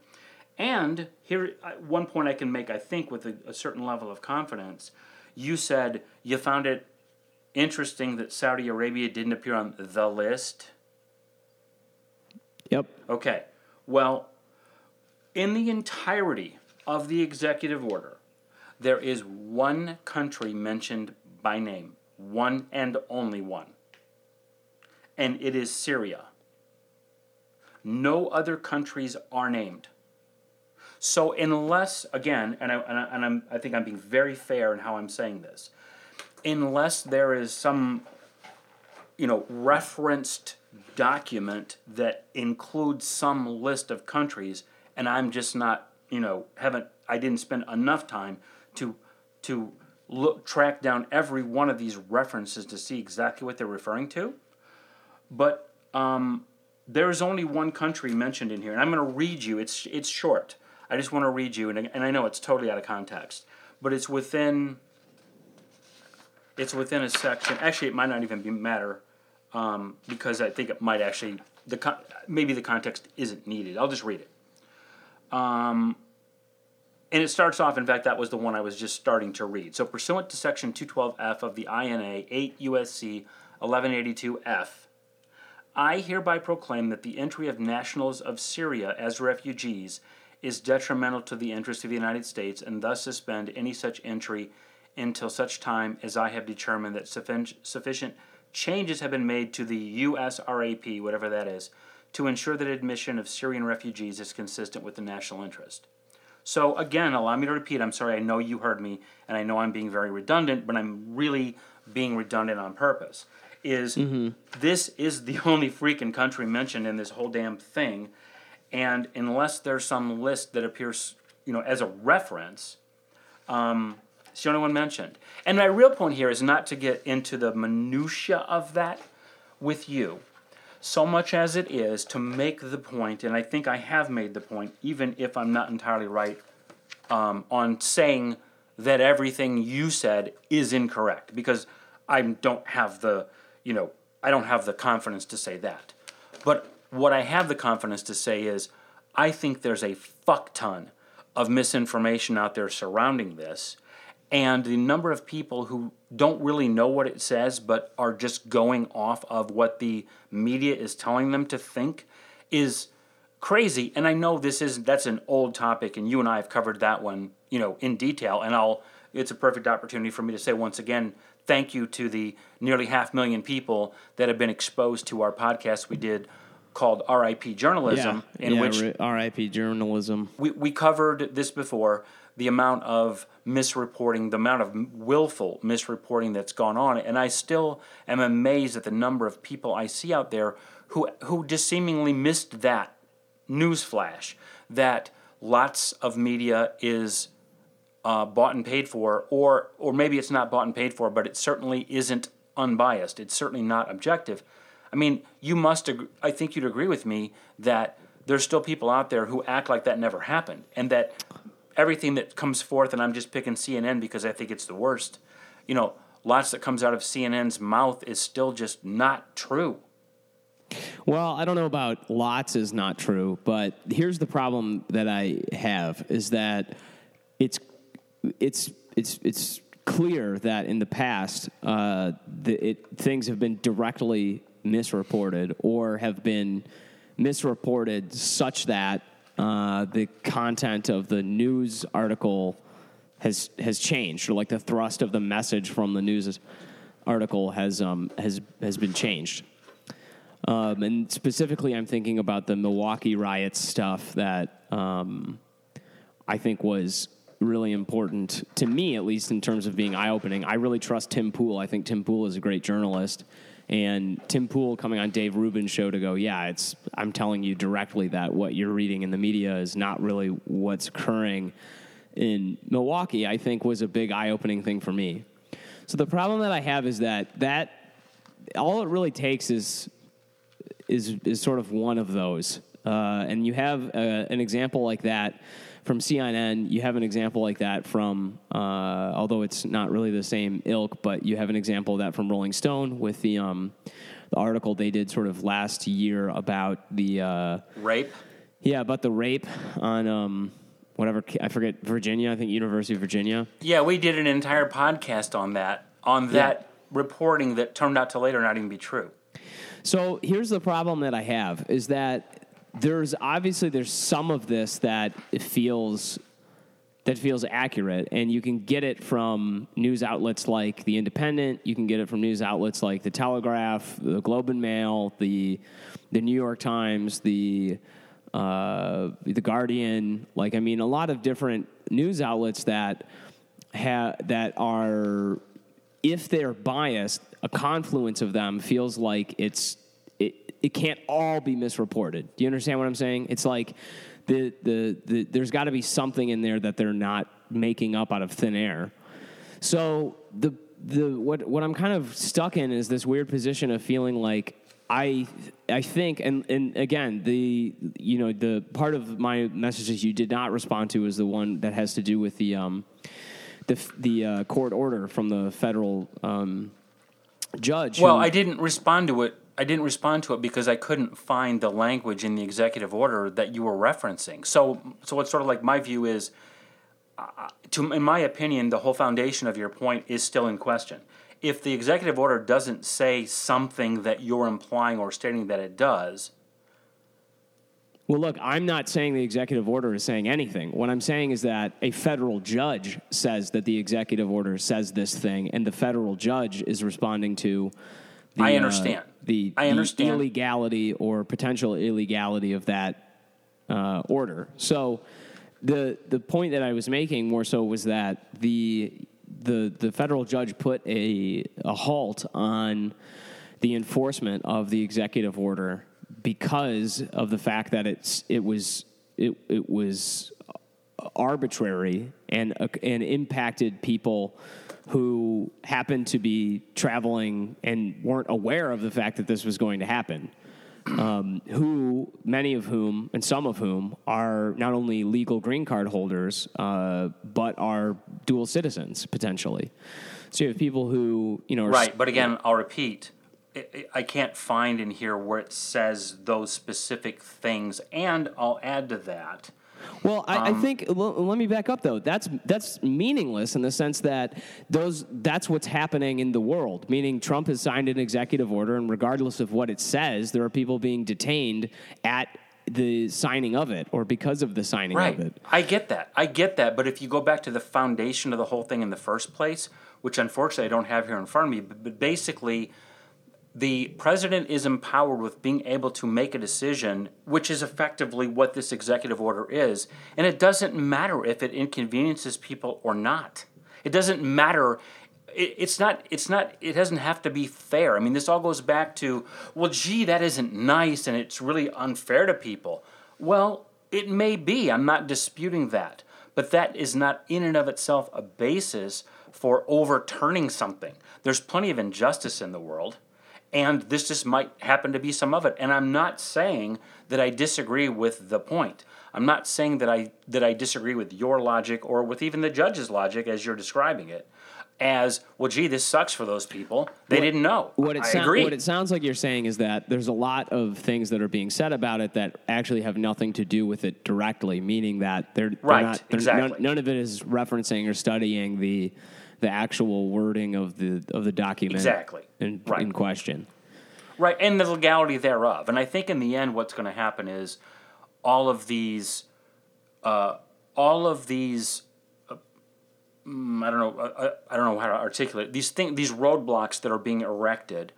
And here, one point I can make, I think, with a, a certain level of confidence. You said you found it interesting that Saudi Arabia didn't appear on the list. Yep. Okay. Well, in the entirety of the executive order, there is one country mentioned by name, one and only one, and it is Syria. No other countries are named. So, unless, again, and, I, and, I, and I think I'm being very fair in how I'm saying this, unless there is some, you know, referenced document that includes some list of countries, and I'm just not, you know, haven't, I didn't spend enough time to, to look, track down every one of these references to see exactly what they're referring to. But um, there is only one country mentioned in here, and I'm going to read you. It's it's short. I just want to read you, and, and I know it's totally out of context, but it's within. It's within a section. Actually, it might not even be matter, um, because I think it might actually the maybe the context isn't needed. I'll just read it. Um, and it starts off. In fact, that was the one I was just starting to read. So, pursuant to Section 212F of the INA 8 USC 1182F. I hereby proclaim that the entry of nationals of Syria as refugees is detrimental to the interests of the United States and thus suspend any such entry until such time as I have determined that sufficient changes have been made to the USRAP, whatever that is, to ensure that admission of Syrian refugees is consistent with the national interest. So, again, allow me to repeat. I'm sorry, I know you heard me, and I know I'm being very redundant, but I'm really being redundant on purpose. Is mm-hmm. this is the only freaking country mentioned in this whole damn thing, and unless there's some list that appears, you know, as a reference, um, it's the only one mentioned. And my real point here is not to get into the minutia of that with you, so much as it is to make the point, and I think I have made the point, even if I'm not entirely right, um, on saying that everything you said is incorrect, because I don't have the, you know, I don't have the confidence to say that. But what I have the confidence to say is I think there's a fuck ton of misinformation out there surrounding this. And the number of people who don't really know what it says but are just going off of what the media is telling them to think is crazy. And I know this is that's an old topic and you and I have covered that one, you know, in detail and I'll it's a perfect opportunity for me to say once again thank you to the nearly half million people that have been exposed to our podcast we did called RIP Journalism, yeah, in yeah, which RIP Journalism. We, we covered this before the amount of misreporting, the amount of willful misreporting that's gone on. And I still am amazed at the number of people I see out there who, who just seemingly missed that news flash that lots of media is uh, bought and paid for, or, or maybe it's not bought and paid for, but it certainly isn't unbiased. It's certainly not objective. I mean, you must, I think you'd agree with me that there's still people out there who act like that never happened and that everything that comes forth, and I'm just picking CNN because I think it's the worst, you know, lots that comes out of CNN's mouth is still just not true. Well, I don't know about lots is not true, but here's the problem that I have is that it's it's it's it's clear that in the past uh, the, it, things have been directly misreported or have been misreported such that uh, the content of the news article has has changed, or like the thrust of the message from the news article has um, has has been changed. Um, and specifically, I'm thinking about the Milwaukee riots stuff that um, I think was really important to me, at least in terms of being eye opening. I really trust Tim Pool. I think Tim Pool is a great journalist. And Tim Pool coming on Dave Rubin's show to go, yeah, it's I'm telling you directly that what you're reading in the media is not really what's occurring in Milwaukee. I think was a big eye-opening thing for me. So the problem that I have is that that all it really takes is is is sort of one of those, uh, and you have uh, an example like that from CNN. You have an example like that from, uh, although it's not really the same ilk, but you have an example of that from Rolling Stone with the um, the article they did sort of last year about the uh, Rape. yeah about the rape on um, whatever I forget Virginia. I think University of Virginia. Yeah, we did an entire podcast on that, on that reporting that turned out to later not even be true. So here's the problem that I have is that there's obviously there's some of this that feels that feels accurate. And you can get it from news outlets like the independent. You can get it from news outlets like the telegraph the globe and mail the the new york times the uh, the guardian. Like i mean a lot of different news outlets that ha- that are if they're biased a confluence of them feels like it's it, can't all be misreported do you understand what i'm saying it's like the, the, the there's got to be something in there that they're not making up out of thin air so the the what what I'm kind of stuck in is this weird position of feeling like I I think and and again the you know the part of my messages you did not respond to is the one that has to do with the um the the uh, court order from the federal um, judge. Well, who- I didn't respond to it. I didn't respond to it because I couldn't find the language in the executive order that you were referencing. So, so what's sort of like my view is, uh, to in my opinion, the whole foundation of your point is still in question. If the executive order doesn't say something that you're implying or stating that it does, Well, look, I'm not saying the executive order is saying anything. What I'm saying is that a federal judge says that the executive order says this thing, and the federal judge is responding to. The, I uh, understand. the, I the illegality or potential illegality of that uh, order. So, the the point that I was making more so was that the the the federal judge put a a halt on the enforcement of the executive order because of the fact that it's it was it it was arbitrary and uh, and impacted people who happened to be traveling and weren't aware of the fact that this was going to happen. Um, who many of whom and some of whom are not only legal green card holders uh, but are dual citizens potentially. So you have people who you know right? But again, I'll repeat. I can't find in here where it says those specific things, and I'll add to that. Well, I, Um, I think l- let me back up though. That's that's meaningless in the sense that those that's what's happening in the world. Meaning Trump has signed an executive order, and regardless of what it says, there are people being detained at the signing of it or because of the signing Right. of it. I get that. I get that. But if you go back to the foundation of the whole thing in the first place, which unfortunately I don't have here in front of me, but, but basically, the president is empowered with being able to make a decision, which is effectively what this executive order is. And it doesn't matter if it inconveniences people or not. It doesn't matter. It, it's not. It's not. It doesn't have to be fair. I mean, this all goes back to, well, gee, that isn't nice, and it's really unfair to people. Well, it may be. I'm not disputing that, but that is not in and of itself a basis for overturning something. There's plenty of injustice in the world and this just might happen to be some of it. And i'm not saying that i disagree with the point. I'm not saying that i that i disagree with your logic or with even the judge's logic as you're describing it as well gee this sucks for those people. They didn't know. What it, agree. what it sounds like you're saying is that there's a lot of things that are being said about it that actually have nothing to do with it directly, meaning that they're, they're Right, not, they're- exactly. none, none of it is referencing or studying the the actual wording of the of the document Exactly. in, Right. in question. Right, and the legality thereof. And I think in the end, what's going to happen is all of these, uh, all of these, uh, mm, I don't know, uh, uh, I don't know how to articulate it. these thing, these roadblocks that are being erected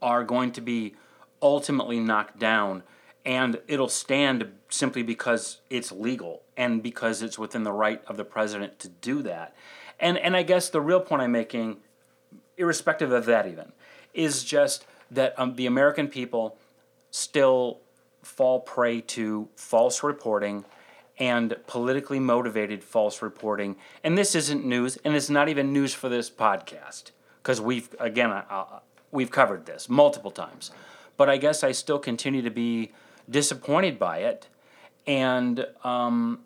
are going to be ultimately knocked down, and it'll stand simply because it's legal and because it's within the right of the president to do that. And and I guess the real point I'm making irrespective of that even, is just that um, the American people still fall prey to false reporting and politically motivated false reporting. And this isn't news, and it's not even news for this podcast because we've again uh, we've covered this multiple times. But I guess I still continue to be disappointed by it, and um,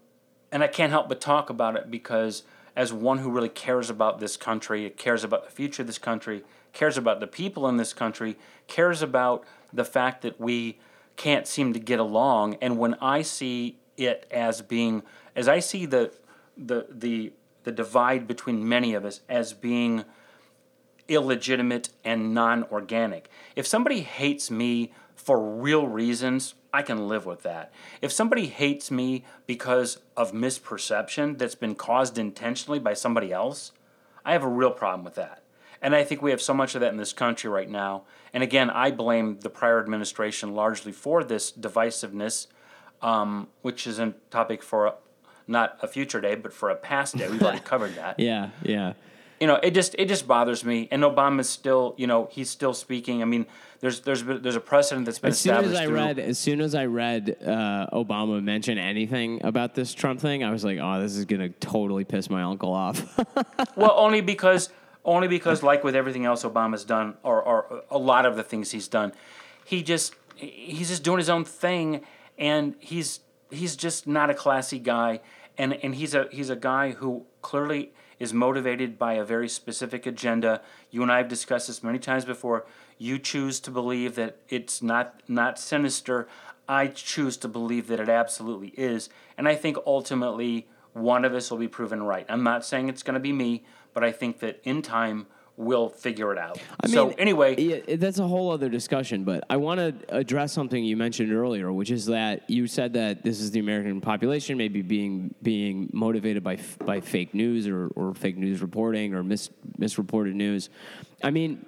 and I can't help but talk about it because as one who really cares about this country, cares about the future of this country, cares about the people in this country, cares about the fact that we can't seem to get along, and when I see it as being, as I see the the the the divide between many of us as being illegitimate and non-organic. If somebody hates me for real reasons, I can live with that. If somebody hates me because of misperception that's been caused intentionally by somebody else, I have a real problem with that. And I think we have so much of that in this country right now. And again, I blame the prior administration largely for this divisiveness, um, which is a topic for not a future day, but for a past day. We've already covered that. Yeah, yeah you know, it just it just bothers me. And Obama's still, you know, he's still speaking. I mean, there's there's there's a precedent that's been as soon established. as I through, read, as soon as I read uh, Obama mention anything about this Trump thing, I was like, oh, this is gonna totally piss my uncle off. well, only because only because like with everything else Obama's done, or or a lot of the things he's done, he just he's just doing his own thing, and he's he's just not a classy guy, and and he's a he's a guy who clearly is motivated by a very specific agenda. You and I have discussed this many times before. You choose to believe that it's not not sinister. I choose to believe that it absolutely is, and I think ultimately one of us will be proven right. I'm not saying it's going to be me, but I think that in time we'll figure it out. I mean, so anyway, yeah, that's a whole other discussion. But I want to address something you mentioned earlier, which is that you said that this is the American population maybe being being motivated by by fake news or, or fake news reporting or mis, misreported news. I mean.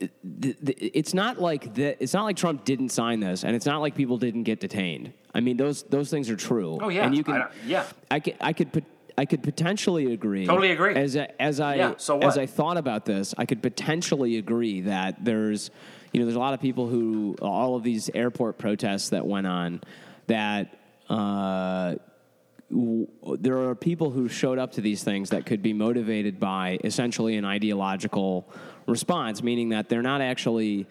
It's not like that. It's not like Trump didn't sign this, and it's not like people didn't get detained. I mean, those those things are true. Oh yeah, and you can. I, yeah, I could I could put I could potentially agree. Totally agree. As as I yeah, so as I thought about this, I could potentially agree that there's you know there's a lot of people who all of these airport protests that went on that uh, w- there are people who showed up to these things that could be motivated by essentially an ideological response, meaning that they're not actually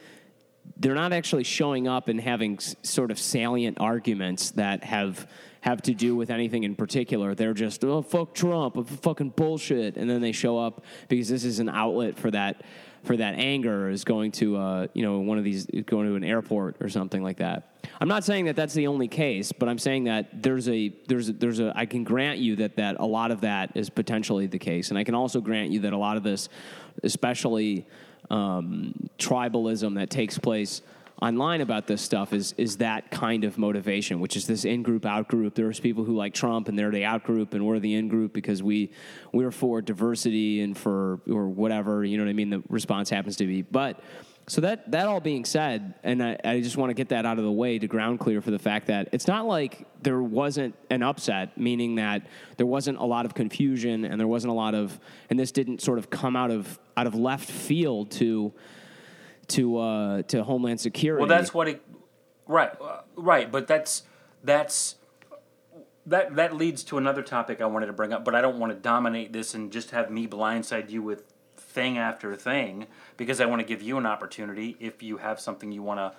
they're not actually showing up and having s- sort of salient arguments that have have to do with anything in particular. They're just oh fuck Trump, fucking bullshit, and then they show up because this is an outlet for that for that anger is going to uh, you know one of these going to an airport or something like that. I'm not saying that that's the only case, but I'm saying that there's a there's a, there's a I can grant you that that a lot of that is potentially the case, and I can also grant you that a lot of this, especially um, tribalism that takes place online about this stuff is is that kind of motivation, which is this in group out group. There's people who like Trump and they're the out group and we're the in group because we we're for diversity and for or whatever you know what I mean. The response happens to be, but. So that that all being said, and I, I just want to get that out of the way to ground clear for the fact that it's not like there wasn't an upset, meaning that there wasn't a lot of confusion and there wasn't a lot of, and this didn't sort of come out of out of left field to to uh, to Homeland Security. Well, that's what it. Right, uh, right, but that's that's that that leads to another topic I wanted to bring up, but I don't want to dominate this and just have me blindside you with thing after thing because I want to give you an opportunity if you have something you want to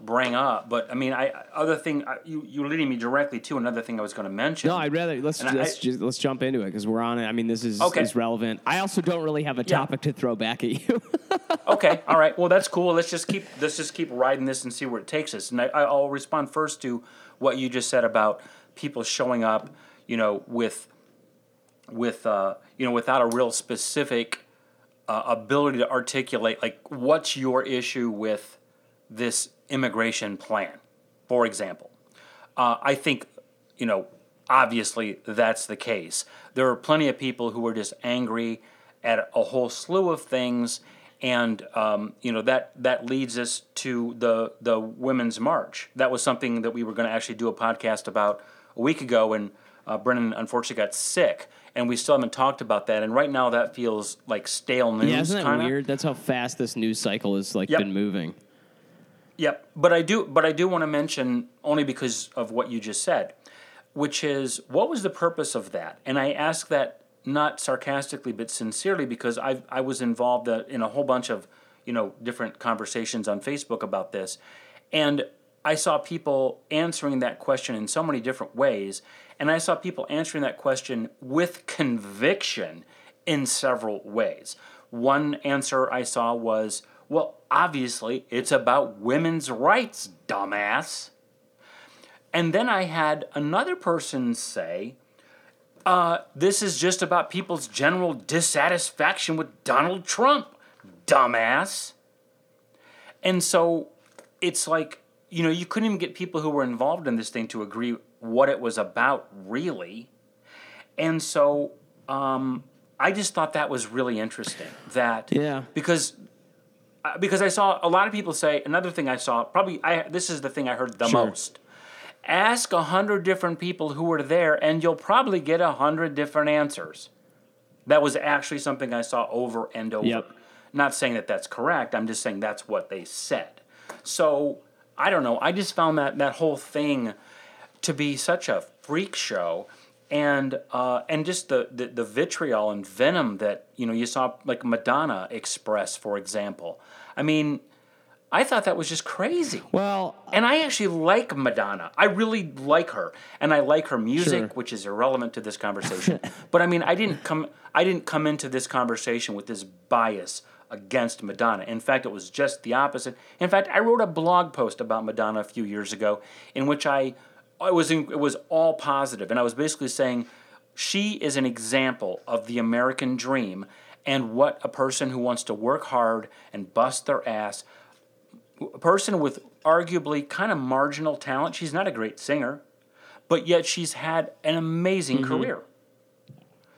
bring up. But I mean, I other thing you you leading me directly to another thing I was going to mention. No, I'd rather let's let's, I, just, let's jump into it because we're on it. I mean, this is okay. is relevant. I also don't really have a topic yeah. to throw back at you. okay, all right. Well, that's cool. Let's just keep let's just keep riding this and see where it takes us. And I, I'll respond first to what you just said about people showing up, you know, with with uh, you know without a real specific uh, ability to articulate like what's your issue with this immigration plan, for example. Uh, I think, you know, obviously that's the case. There are plenty of people who are just angry at a whole slew of things, and um, you know that that leads us to the the women's march. That was something that we were going to actually do a podcast about a week ago, and uh, Brennan unfortunately got sick, and we still haven't talked about that. And right now, that feels like stale news. Yeah, isn't that kinda. weird? That's how fast this news cycle has like yep. been moving. Yep, but I do, but I do want to mention only because of what you just said, which is what was the purpose of that? And I ask that not sarcastically but sincerely because I I was involved uh, in a whole bunch of you know different conversations on Facebook about this, and I saw people answering that question in so many different ways, and I saw people answering that question with conviction in several ways. One answer I saw was, well, obviously, it's about women's rights, dumbass. And then I had another person say, uh, this is just about people's general dissatisfaction with Donald Trump, dumbass. And so it's like, you know, you couldn't even get people who were involved in this thing to agree what it was about, really. And so um, I just thought that was really interesting. That Yeah. because because I saw a lot of people say another thing I saw probably I this is the thing I heard the Sure. most. Ask a hundred different people who were there, and you'll probably get a hundred different answers. That was actually something I saw over and over. Yep. Not saying that that's correct. I'm just saying that's what they said. So I don't know. I just found that that whole thing to be such a freak show and uh, and just the, the, the vitriol and venom that you know you saw like Madonna express for example I mean I thought that was just crazy Well, and I actually like Madonna I really like her and I like her music Sure. which is irrelevant to this conversation but I mean I didn't come I didn't come into this conversation with this bias against Madonna. In fact, it was just the opposite. In fact, I wrote a blog post about Madonna a few years ago in which I it was in, it was all positive and I was basically saying she is an example of the American dream and what a person who wants to work hard and bust their ass a person with arguably kind of marginal talent. She's not a great singer, but yet she's had an amazing mm-hmm. career.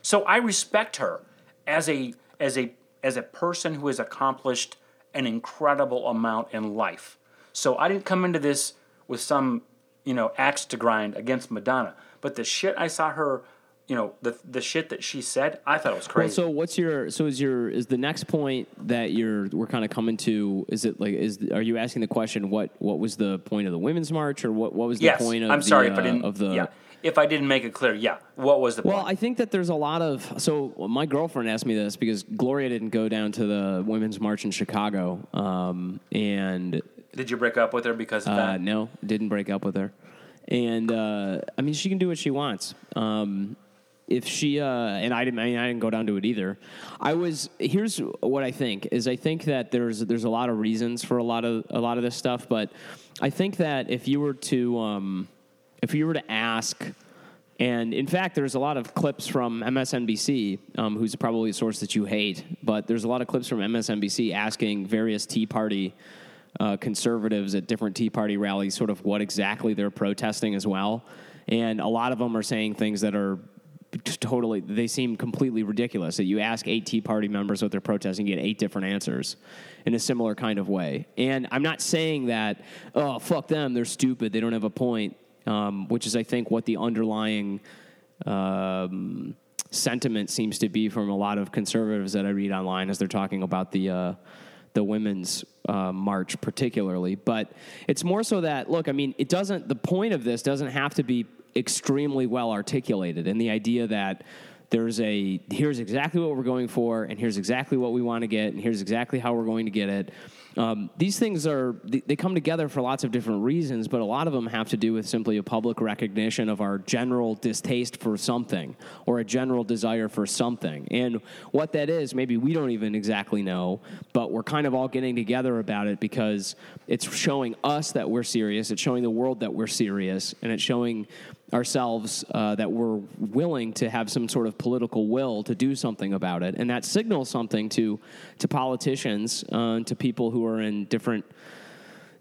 So I respect her as a as a as a person who has accomplished an incredible amount in life. So I didn't come into this with some, you know, axe to grind against Madonna, but the shit I saw her, you know, the the shit that she said, I thought it was Well, crazy. so what's your so is your is the next point that you're we're kind of coming to is it like is are you asking the question what what was the point of the women's march or what what was the yes, point of I'm the, sorry if I uh, didn't. of the yeah, if I didn't make it clear, yeah. What was the point? well. I think that there's a lot of so my girlfriend asked me this because Gloria didn't go down to the women's march in Chicago, um, and Did you break up with her because of uh, that? no, didn't break up with her. And uh, I mean, she can do what she wants. Um, if she uh, and I didn't, I, mean, I didn't go down to it either. I was here's what I think is I think that there's there's a lot of reasons for a lot of a lot of this stuff, but I think that if you were to um, if you were to ask. And in fact, there's a lot of clips from MSNBC, um, who's probably a source that you hate, but there's a lot of clips from MSNBC asking various Tea Party uh, conservatives at different Tea Party rallies sort of what exactly they're protesting as well. And a lot of them are saying things that are totally, they seem completely ridiculous. That you ask eight Tea Party members what they're protesting, you get eight different answers in a similar kind of way. And I'm not saying that, oh, fuck them, they're stupid, they don't have a point, um, which is, I think, what the underlying um, sentiment seems to be from a lot of conservatives that I read online as they're talking about the uh, the women's uh, march, particularly. But it's more so that look, I mean, it doesn't. The point of this doesn't have to be extremely well articulated, and the idea that there's a here's exactly what we're going for, and here's exactly what we want to get, and here's exactly how we're going to get it. Um, these things are they, they come together for lots of different reasons, but a lot of them have to do with simply a public recognition of our general distaste for something or a general desire for something. And what that is, maybe we don't even exactly know, but we're kind of all getting together about it because it's showing us that we're serious, it's showing the world that we're serious, and it's showing ourselves uh, that we're willing to have some sort of political will to do something about it, and that signals something to to politicians, uh, to people who are in different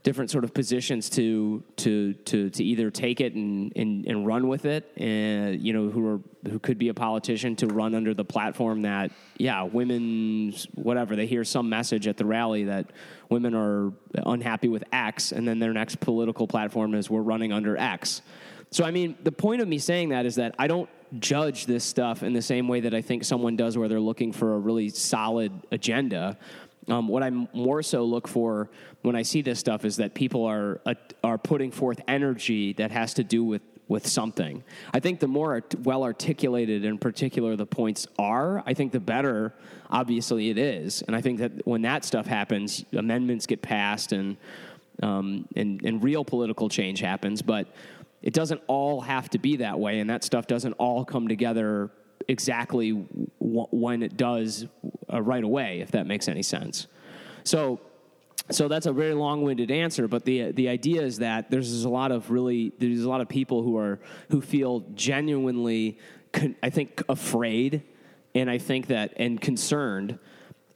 different sort of positions to to to to either take it and and, and run with it, and you know who are who could be a politician to run under the platform that yeah women's whatever they hear some message at the rally that women are unhappy with X, and then their next political platform is we're running under X. So, I mean, the point of me saying that is that I don't judge this stuff in the same way that I think someone does where they're looking for a really solid agenda. Um, what I more so look for when I see this stuff is that people are uh, are putting forth energy that has to do with with something. I think the more art- well articulated, in particular, the points are, I think the better. Obviously, it is, and I think that when that stuff happens, amendments get passed and um, and and real political change happens. But it doesn't all have to be that way, and that stuff doesn't all come together exactly w- when it does uh, right away. If that makes any sense. So so that's a very long-winded answer, but the the idea is that there's a lot of really there's a lot of people who are who feel genuinely, con- I think, afraid, and I think that and concerned,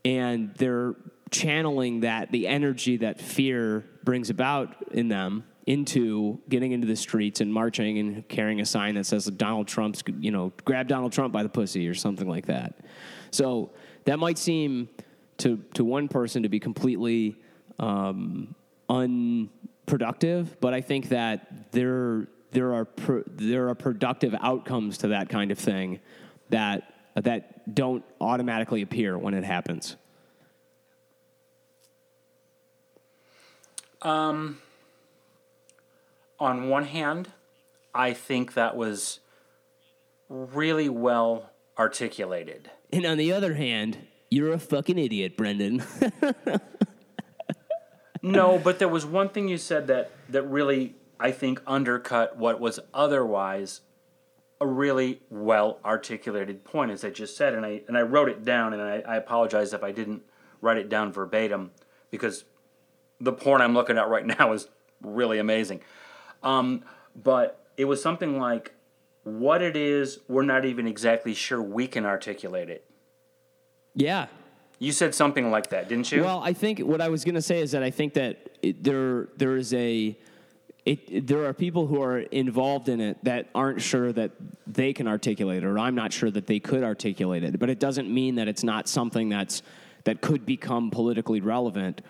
and they're channeling that the energy that fear brings about in them into getting into the streets and marching and carrying a sign that says Donald Trump's you know grab Donald Trump by the pussy or something like that. So that might seem to to one person to be completely um, unproductive, but I think that there there are pro, there are productive outcomes to that kind of thing that that don't automatically appear when it happens. Um, on one hand, I think that was really well articulated. And on the other hand, you're a fucking idiot, Brendan. no, but there was one thing you said that that really I think undercut what was otherwise a really well articulated point, as I just said, and I and I wrote it down, and I, I apologize if I didn't write it down verbatim because the porn I'm looking at right now is really amazing. Um, but it was something like, "What it is, we're not even exactly sure we can articulate it." Yeah, you said something like that, didn't you? Well, I think what I was going to say is that I think that it, there there is a it, there are people who are involved in it that aren't sure that they can articulate it, or I'm not sure that they could articulate it. But it doesn't mean that it's not something that's that could become politically relevant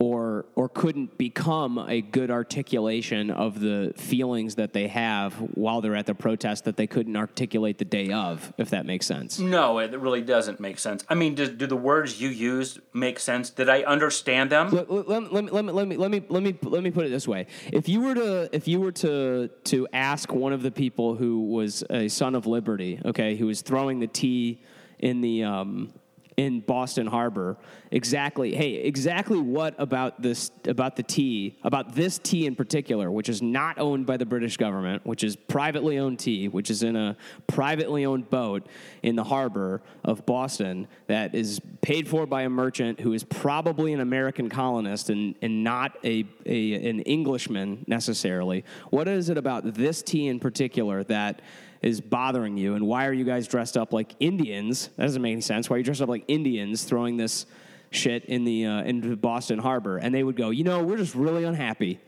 or or couldn't become a good articulation of the feelings that they have while they're at the protest that they couldn't articulate the day of if that makes sense. No it really doesn't make sense. I mean do, do the words you used make sense? Did i understand them? Let, let, let, me, let, me, let me let me let me let me put it this way. If you were to if you were to to ask one of the people who was a son of liberty okay who was throwing the tea in the um in Boston Harbor exactly hey exactly what about this about the tea about this tea in particular which is not owned by the British government which is privately owned tea which is in a privately owned boat in the harbor of Boston that is paid for by a merchant who is probably an American colonist and, and not a, a an Englishman necessarily. What is it about this tea in particular that is bothering you, and why are you guys dressed up like Indians? That doesn't make any sense. Why are you dressed up like Indians throwing this shit in the uh, into Boston Harbor? And they would go, you know, we're just really unhappy.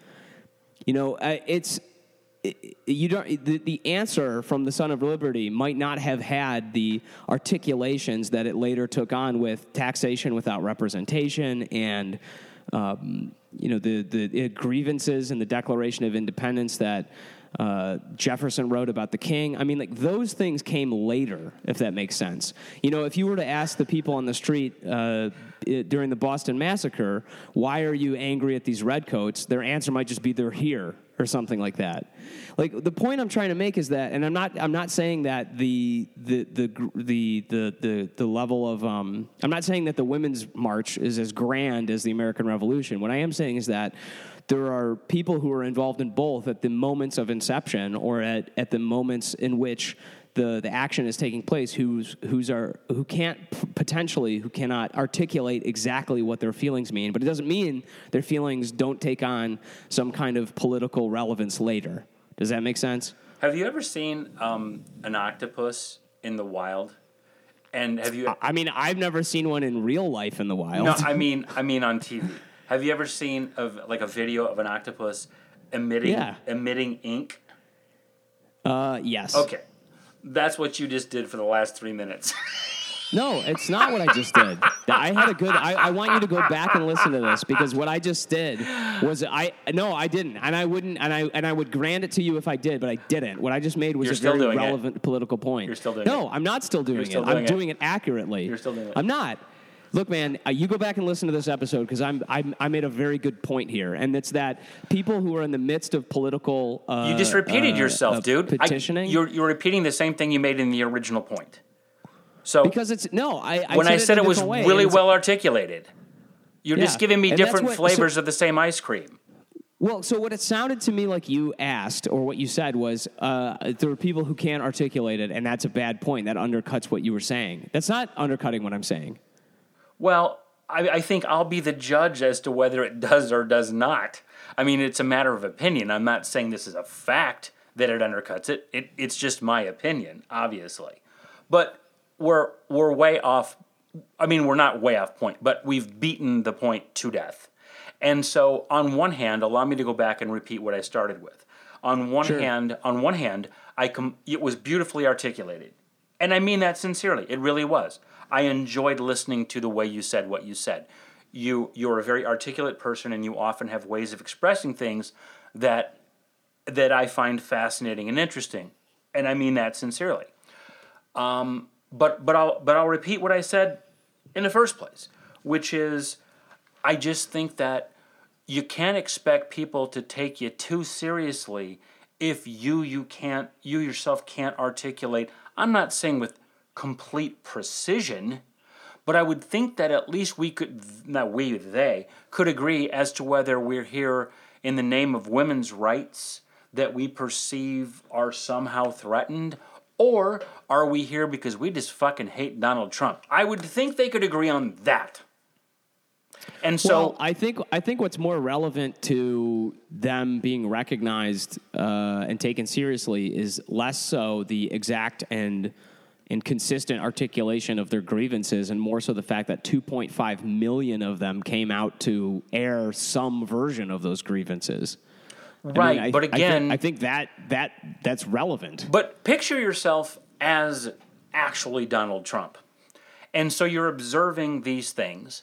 You know, it's you don't the, the answer from the son of liberty might not have had the articulations that it later took on with taxation without representation and um, you know the the grievances and the declaration of independence that uh, Jefferson wrote about the king. I mean, like those things came later, if that makes sense. You know, if you were to ask the people on the street uh, it, during the Boston Massacre, why are you angry at these redcoats? Their answer might just be they're here or something like that. Like the point I'm trying to make is that, and I'm not I'm not saying that the the the the the the, level of um, I'm not saying that the women's march is as grand as the American Revolution. What I am saying is that there are people who are involved in both at the moments of inception or at, at the moments in which the, the action is taking place who's, who's are, who can't potentially who cannot articulate exactly what their feelings mean. But it doesn't mean their feelings don't take on some kind of political relevance later. Does that make sense? Have you ever seen um, an octopus in the wild? And have you i mean i've never seen one in real life in the wild. No i mean i mean on tv have you ever seen of like a video of an octopus emitting yeah. emitting ink? Uh, yes. Okay, that's what you just did for the last three minutes. no, it's not what I just did. I had a good. I, I want you to go back and listen to this because what I just did was I no, I didn't, and I wouldn't, and I and I would grant it to you if I did, but I didn't. What I just made was You're a very relevant it. political point. You're still doing no, it. No, I'm not still doing still it. Doing I'm it. doing it accurately. You're still doing it. I'm not. Look, man, uh, you go back and listen to this episode because I'm, I'm I made a very good point here, and it's that people who are in the midst of political uh, you just repeated uh, yourself, uh, dude. Petitioning. I, you're you're repeating the same thing you made in the original point. So because it's no, I, I when said I said it, it was way, really well articulated, you're Yeah. just giving me different what- flavors of the same ice cream. Well, so what it sounded to me like you asked, or what you said, was uh, there are people who can't articulate it, and that's a bad point. That undercuts what you were saying. That's not undercutting what I'm saying. Well, I, I think I'll be the judge as to whether it does or does not. I mean, it's a matter of opinion. I'm not saying this is a fact that it undercuts it. it it's just my opinion, obviously. But we're we're way off. I mean, we're not way off point, but we've beaten the point to death. And so, on one hand, allow me to go back and repeat what I started with. On one Sure. hand, on one hand, I com- it was beautifully articulated, and I mean that sincerely. It really was. I enjoyed listening to the way you said what you said. You you're a very articulate person, and you often have ways of expressing things that that I find fascinating and interesting, and I mean that sincerely. Um, but but I'll but I'll repeat what I said in the first place, which is I just think that you can't expect people to take you too seriously if you you can't you yourself can't articulate. I'm not saying with complete precision, but I would think that at least we could not we they could agree as to whether we're here in the name of women's rights that we perceive are somehow threatened or are we here because we just fucking hate Donald Trump? I would think they could agree on that. And so well, I think I think what's more relevant to them being recognized uh, and taken seriously is less so the exact and and consistent articulation of their grievances, and more so the fact that 2.5 million of them came out to air some version of those grievances. I mean, right, I- but I think- again, I think, that that that's relevant. But picture yourself as actually Donald Trump. And so you're observing these things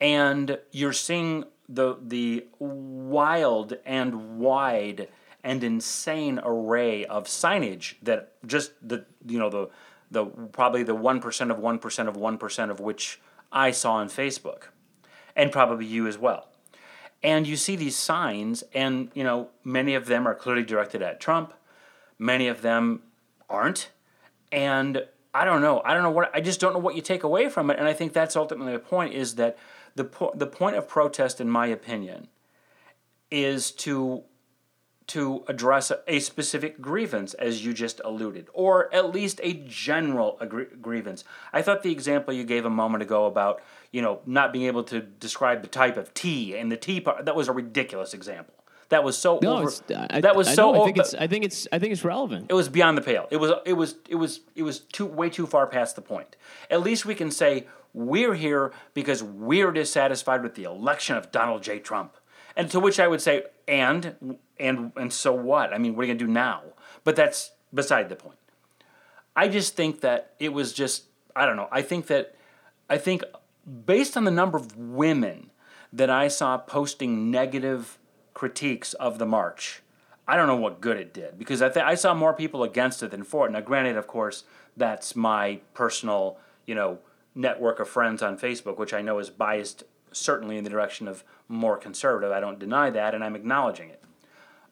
and you're seeing the the wild and wide and insane array of signage that just the you know the the probably the 1% of 1% of 1% of which I saw on Facebook. And probably you as well. And you see these signs and you know many of them are clearly directed at trump. Many of them aren't. And i don't know. I don't know what i just don't know what you take away from it. And i think that's ultimately the point is that the, po- the point of protest in my opinion is to to address a, specific grievance, as you just alluded, or at least a general grievance. I thought the example you gave a moment ago about you know not being able to describe the type of tea and the tea part that was a ridiculous example. That was so no, over, I, that was I so know, I o- think it's I think it's I think it's relevant. it was beyond the pale. It was it was it was it was too way too far past the point. At least we can say we're here because we're dissatisfied with the election of Donald J. Trump. And to which I would say, and and and so what? I mean, what are you gonna do now? But that's beside the point. I just think that it was just I don't know. I think that I think based on the number of women that I saw posting negative critiques of the march, I don't know what good it did because I th- I saw more people against it than for it. Now, granted, of course, that's my personal you know network of friends on Facebook, which I know is biased certainly in the direction of more conservative. I don't deny that, and I'm acknowledging it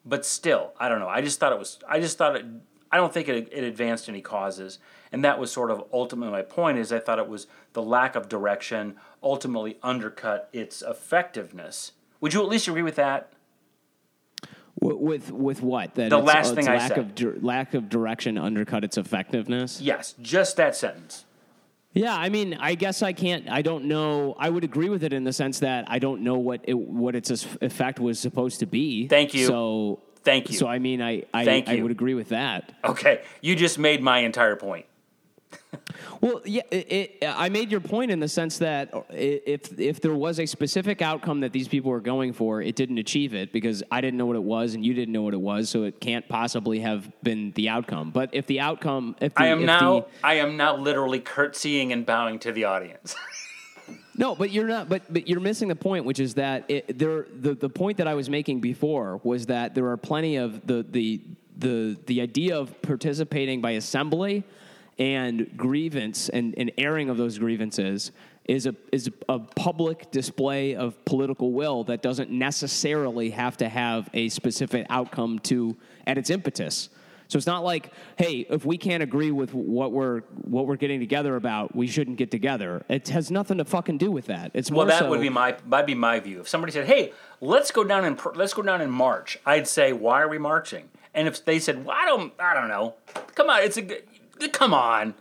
but still, I don't know. I just thought it was. I just thought it. I don't think it, it advanced any causes, and that was sort of ultimately my point. Is I thought it was the lack of direction ultimately undercut its effectiveness. Would you at least agree with that? Wi- With with what? That The it's, last uh, thing its I said. of lack of direction undercut its effectiveness. Yes, just that sentence. Yeah, I mean, I guess I can't. I don't know. I would agree with it in the sense that I don't know what it, what its effect was supposed to be. Thank you. So Thank you. So I mean, I I, I would agree with that. Okay, you just made my entire point. Well, yeah, it, it, I made your point in the sense that if if there was a specific outcome that these people were going for, it didn't achieve it because I didn't know what it was and you didn't know what it was, so it can't possibly have been the outcome. But if the outcome, if the, I am if now. the, I am now literally curtsying and bowing to the audience. No, but you're not. But but you're missing the point, which is that it, there. The, the point that I was making before was that there are plenty of the the the the idea of participating by assembly and grievance and, and airing of those grievances is a is a public display of political will that doesn't necessarily have to have a specific outcome to at its impetus So it's not like, hey, if we can't agree with what we're what we're getting together about, we shouldn't get together. It has nothing to fucking do with that. It's Well, that so, would be my that'd be my view. If somebody said, "Hey, let's go down and pr- let's go down in March," I'd say, "Why are we marching?" And if they said, "Well, I don't, I don't know," come on, it's a good, come on,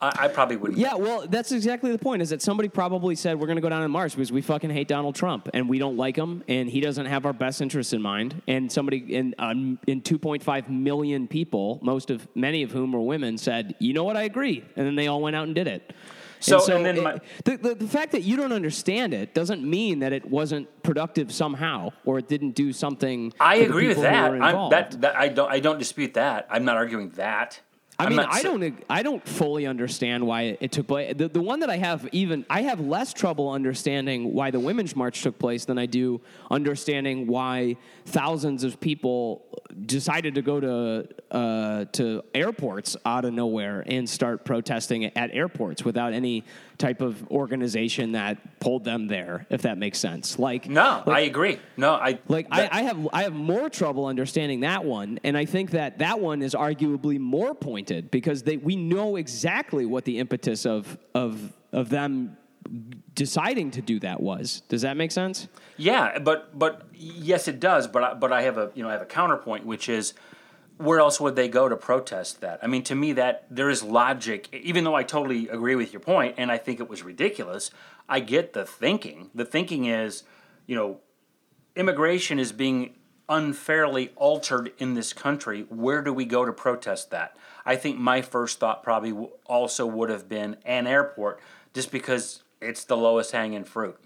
I, I probably wouldn't. Yeah, well, that's exactly the point. Is that somebody probably said we're going to go down in March because we fucking hate Donald Trump and we don't like him and he doesn't have our best interests in mind. And somebody in um, in 2.5 million people, most of many of whom were women, said, "You know what? I agree," and then they all went out and did it. So- and then it- my- the, the the fact that you don't understand it doesn't mean that it wasn't productive somehow or it didn't do something. I agree with that. I'm, that. That I don't. I don't dispute that. I'm not arguing that. I I'm mean, I don't, I don't fully understand why it, it took place. The, the one that I have even, I have less trouble understanding why the women's march took place than I do understanding why thousands of people decided to go to uh, to airports out of nowhere and start protesting at airports without any type of organization that pulled them there. If that makes sense, like No, like, I agree. No, I like that- I, I have I have more trouble understanding that one, and I think that that one is arguably more pointed because they we know exactly what the impetus of of of them deciding to do that was. Does that make sense? Yeah, but but yes, it does. But I, but I have a you know I have a counterpoint, which is where else would they go to protest that? I mean, to me, that there is logic. Even though I totally agree with your point, and I think it was ridiculous, I get the thinking. The thinking is, you know, immigration is being unfairly altered in this country. Where do we go to protest that? I think my first thought probably also would have been an airport, just because it's the lowest hanging fruit.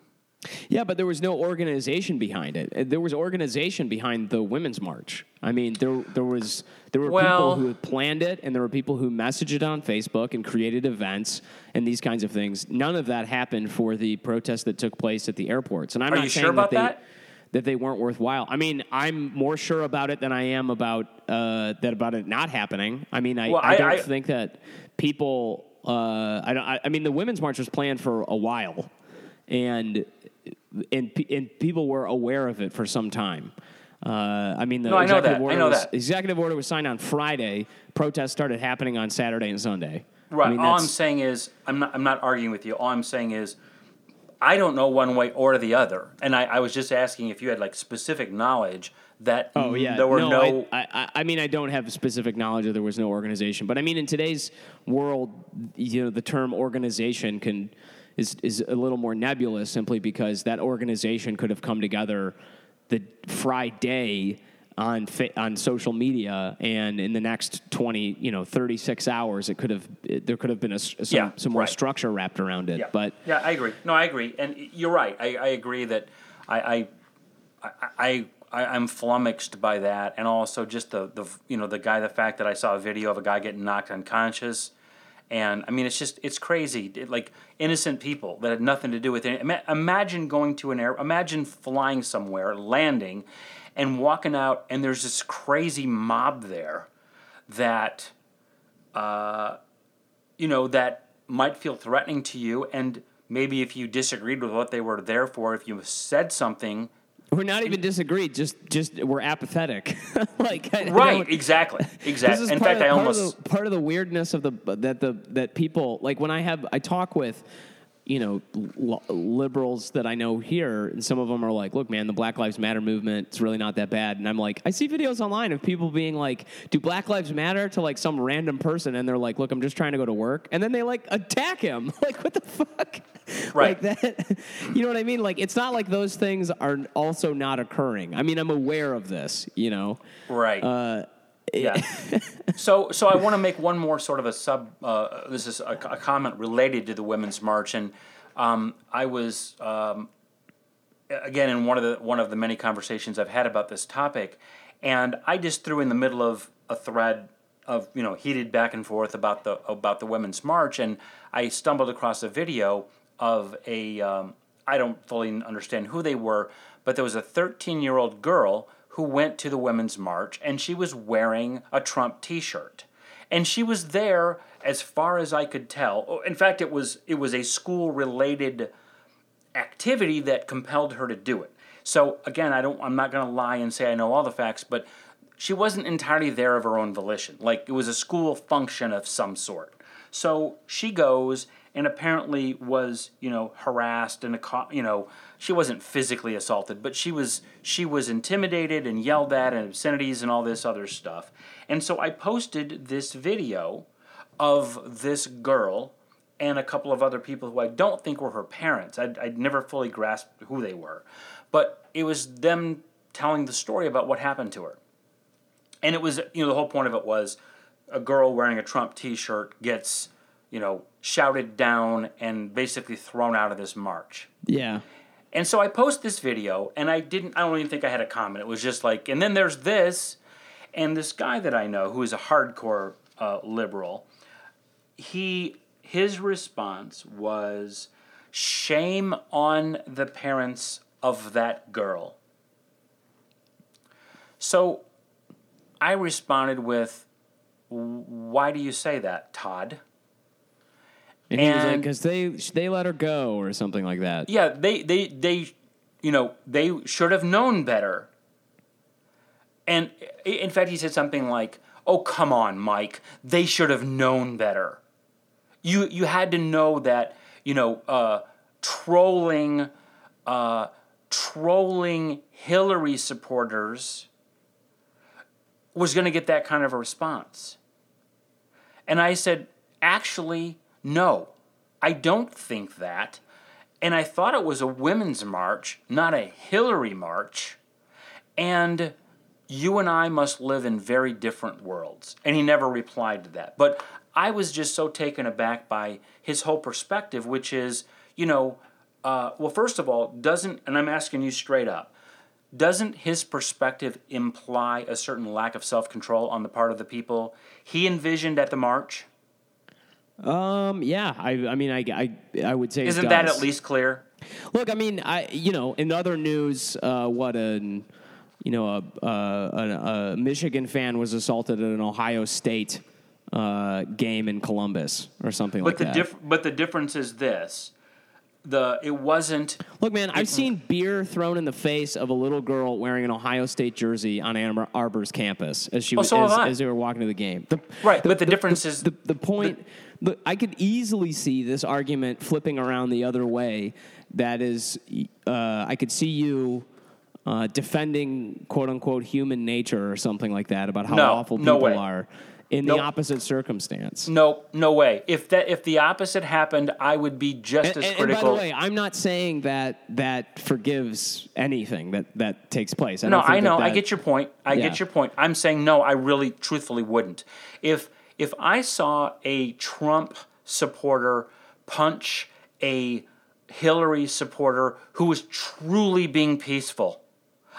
Yeah, but there was no organization behind it. There was organization behind the women's march. I mean, there there was there were Well- people who had planned it, and there were people who messaged it on Facebook and created events and these kinds of things. None of that happened for the protest that took place at the airports. And I'm Are not you saying sure about that, they, that? that they weren't worthwhile. I mean, I'm more sure about it than I am about uh, that about it not happening. I mean, I, Well, I, I- don't I- think that people. Uh, I don't. I, I mean, the women's march was planned for a while, and and and people were aware of it for some time. Uh, I mean, the No, I executive order know was, executive order was signed on Friday. Protests started happening on Saturday and Sunday. Right. I mean, All I'm saying is, I'm not. I'm not arguing with you. All I'm saying is, I don't know one way or the other, and I, I was just asking if you had like specific knowledge that Oh yeah, there were no. no. I, I, I mean, I don't have specific knowledge that there was no organization, but I mean, in today's world, you know, the term organization can is is a little more nebulous simply because that organization could have come together the Friday on fa- on social media, and in the next twenty, you know, thirty six hours, it could have it, there could have been a, some, Yeah, some more right. structure wrapped around it. yeah. But yeah, I agree. No, I agree, and you're right. I, I agree that. I I, I I, I'm flummoxed by that, and also just the, the you know the guy the fact that I saw a video of a guy getting knocked unconscious, and I mean it's just it's crazy It- like innocent people that had nothing to do with it. Imagine going to an air, imagine flying somewhere, landing, and walking out, and there's this crazy mob there, that, uh, you know that might feel threatening to you, and maybe if you disagreed with what they were there for, if you said something we're not even disagreed. Just just we're apathetic. like I, Right, exactly, exactly. In fact, of, I part almost of the, part of the weirdness of the that the that people like when I have I talk with you know l- liberals that I know here, and some of them are like, "Look, man, the Black Lives Matter movement it's really not that bad." And I'm like, I see videos online of people being like, "Do Black Lives Matter?" to like some random person, and they're like, "Look, I'm just trying to go to work," and then they like attack him. like, what the fuck? Right. Like that. You know what I mean? Like, it's not like those things are also not occurring. I mean, I'm aware of this. You know. right. Uh, yeah. so, so I want to make one more sort of a sub. Uh, this is a, a comment related to the women's march, and um, I was um, again in one of the one of the many conversations I've had about this topic, and I just threw in the middle of a thread of you know heated back and forth about the about the women's march, and I stumbled across a video of a um, I don't fully understand who they were, but there was a 13 year old girl who went to the women's march, and she was wearing a Trump T-shirt, and she was there as far as I could tell. Oh, In fact, it was it was a school related activity that compelled her to do it. So again, I don't I'm not going to lie and say I know all the facts, but she wasn't entirely there of her own volition. Like it was a school function of some sort. So she goes and apparently was, you know, harassed and you know, she wasn't physically assaulted, but she was she was intimidated and yelled at and obscenities and all this other stuff. And so I posted this video of this girl and a couple of other people who I don't think were her parents. I'd, I'd never fully grasped who they were. But it was them telling the story about what happened to her. And it was, you know, the whole point of it was a girl wearing a Trump t shirt gets, you know, shouted down and basically thrown out of this march. Yeah. And so I post this video, and I didn't, I don't even think I had a comment. It was just like, and then there's this, and this guy that I know who is a hardcore uh, liberal, he, his response was, shame on the parents of that girl. So I responded with, why do you say that, Todd? And, he was like, because they they let her go or something like that. Yeah, they they they, you know, they should have known better. And in fact, he said something like, "Oh, come on, Mike. They should have known better. You you had to know that you know uh, trolling, uh, trolling Hillary supporters." was going to get that kind of a response. And I said, actually, no, I don't think that. And I thought it was a women's march, not a Hillary march. And you and I must live in very different worlds. And he never replied to that. But I was just so taken aback by his whole perspective, which is, you know, uh, well, first of all, doesn't, and I'm asking you straight up, doesn't his perspective imply a certain lack of self control on the part of the people he envisioned at the march? Um. Yeah. I. I mean, I. I. I would say. Isn't that at least clear? Look. I mean. I. You know. In other news, uh, what an. You know, a, a, a Michigan fan was assaulted at an Ohio State uh, game in Columbus or something but like the that. Dif- but the difference is this: the it wasn't. Look, man, I've seen beer thrown in the face of a little girl wearing an Ohio State jersey on Ann Arbor's campus as she oh, was so as, as, they were walking to the game. The, right, the, but the, the difference is the, the point. The, I could easily see this argument flipping around the other way. That is, uh, I could see you. Uh, defending quote unquote human nature or something like that about how no, awful no people way. are in nope. the opposite circumstance. No, no way. If that if the opposite happened, I would be just and, as critical. And by the way, I'm not saying that that forgives anything that that takes place. I no, I know. That that, I get your point. I yeah. get your point. I'm saying no. I really, truthfully, wouldn't. If if I saw a Trump supporter punch a Hillary supporter who was truly being peaceful,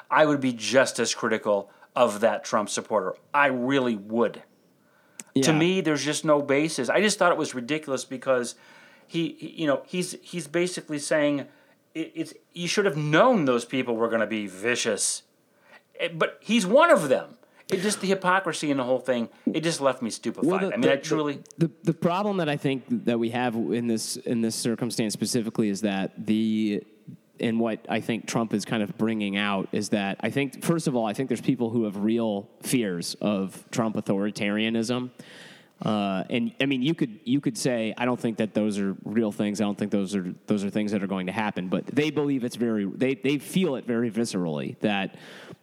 I would be just as critical of that Trump supporter. I really would. Yeah. To me, there's just no basis. I just thought it was ridiculous because he, he you know, he's he's basically saying it, it's you should have known those people were going to be vicious, Eh, but he's one of them. It just the hypocrisy in the whole thing. It just left me stupefied. Well, the, I mean, the, I truly the, the the problem that I think that we have in this in this circumstance specifically is that the and what I think Trump is kind of bringing out is that I think first of all I think there's people who have real fears of Trump authoritarianism. Uh, and I mean, you could you could say I don't think that those are real things. I don't think those are those are things that are going to happen. But they believe it's very they they feel it very viscerally that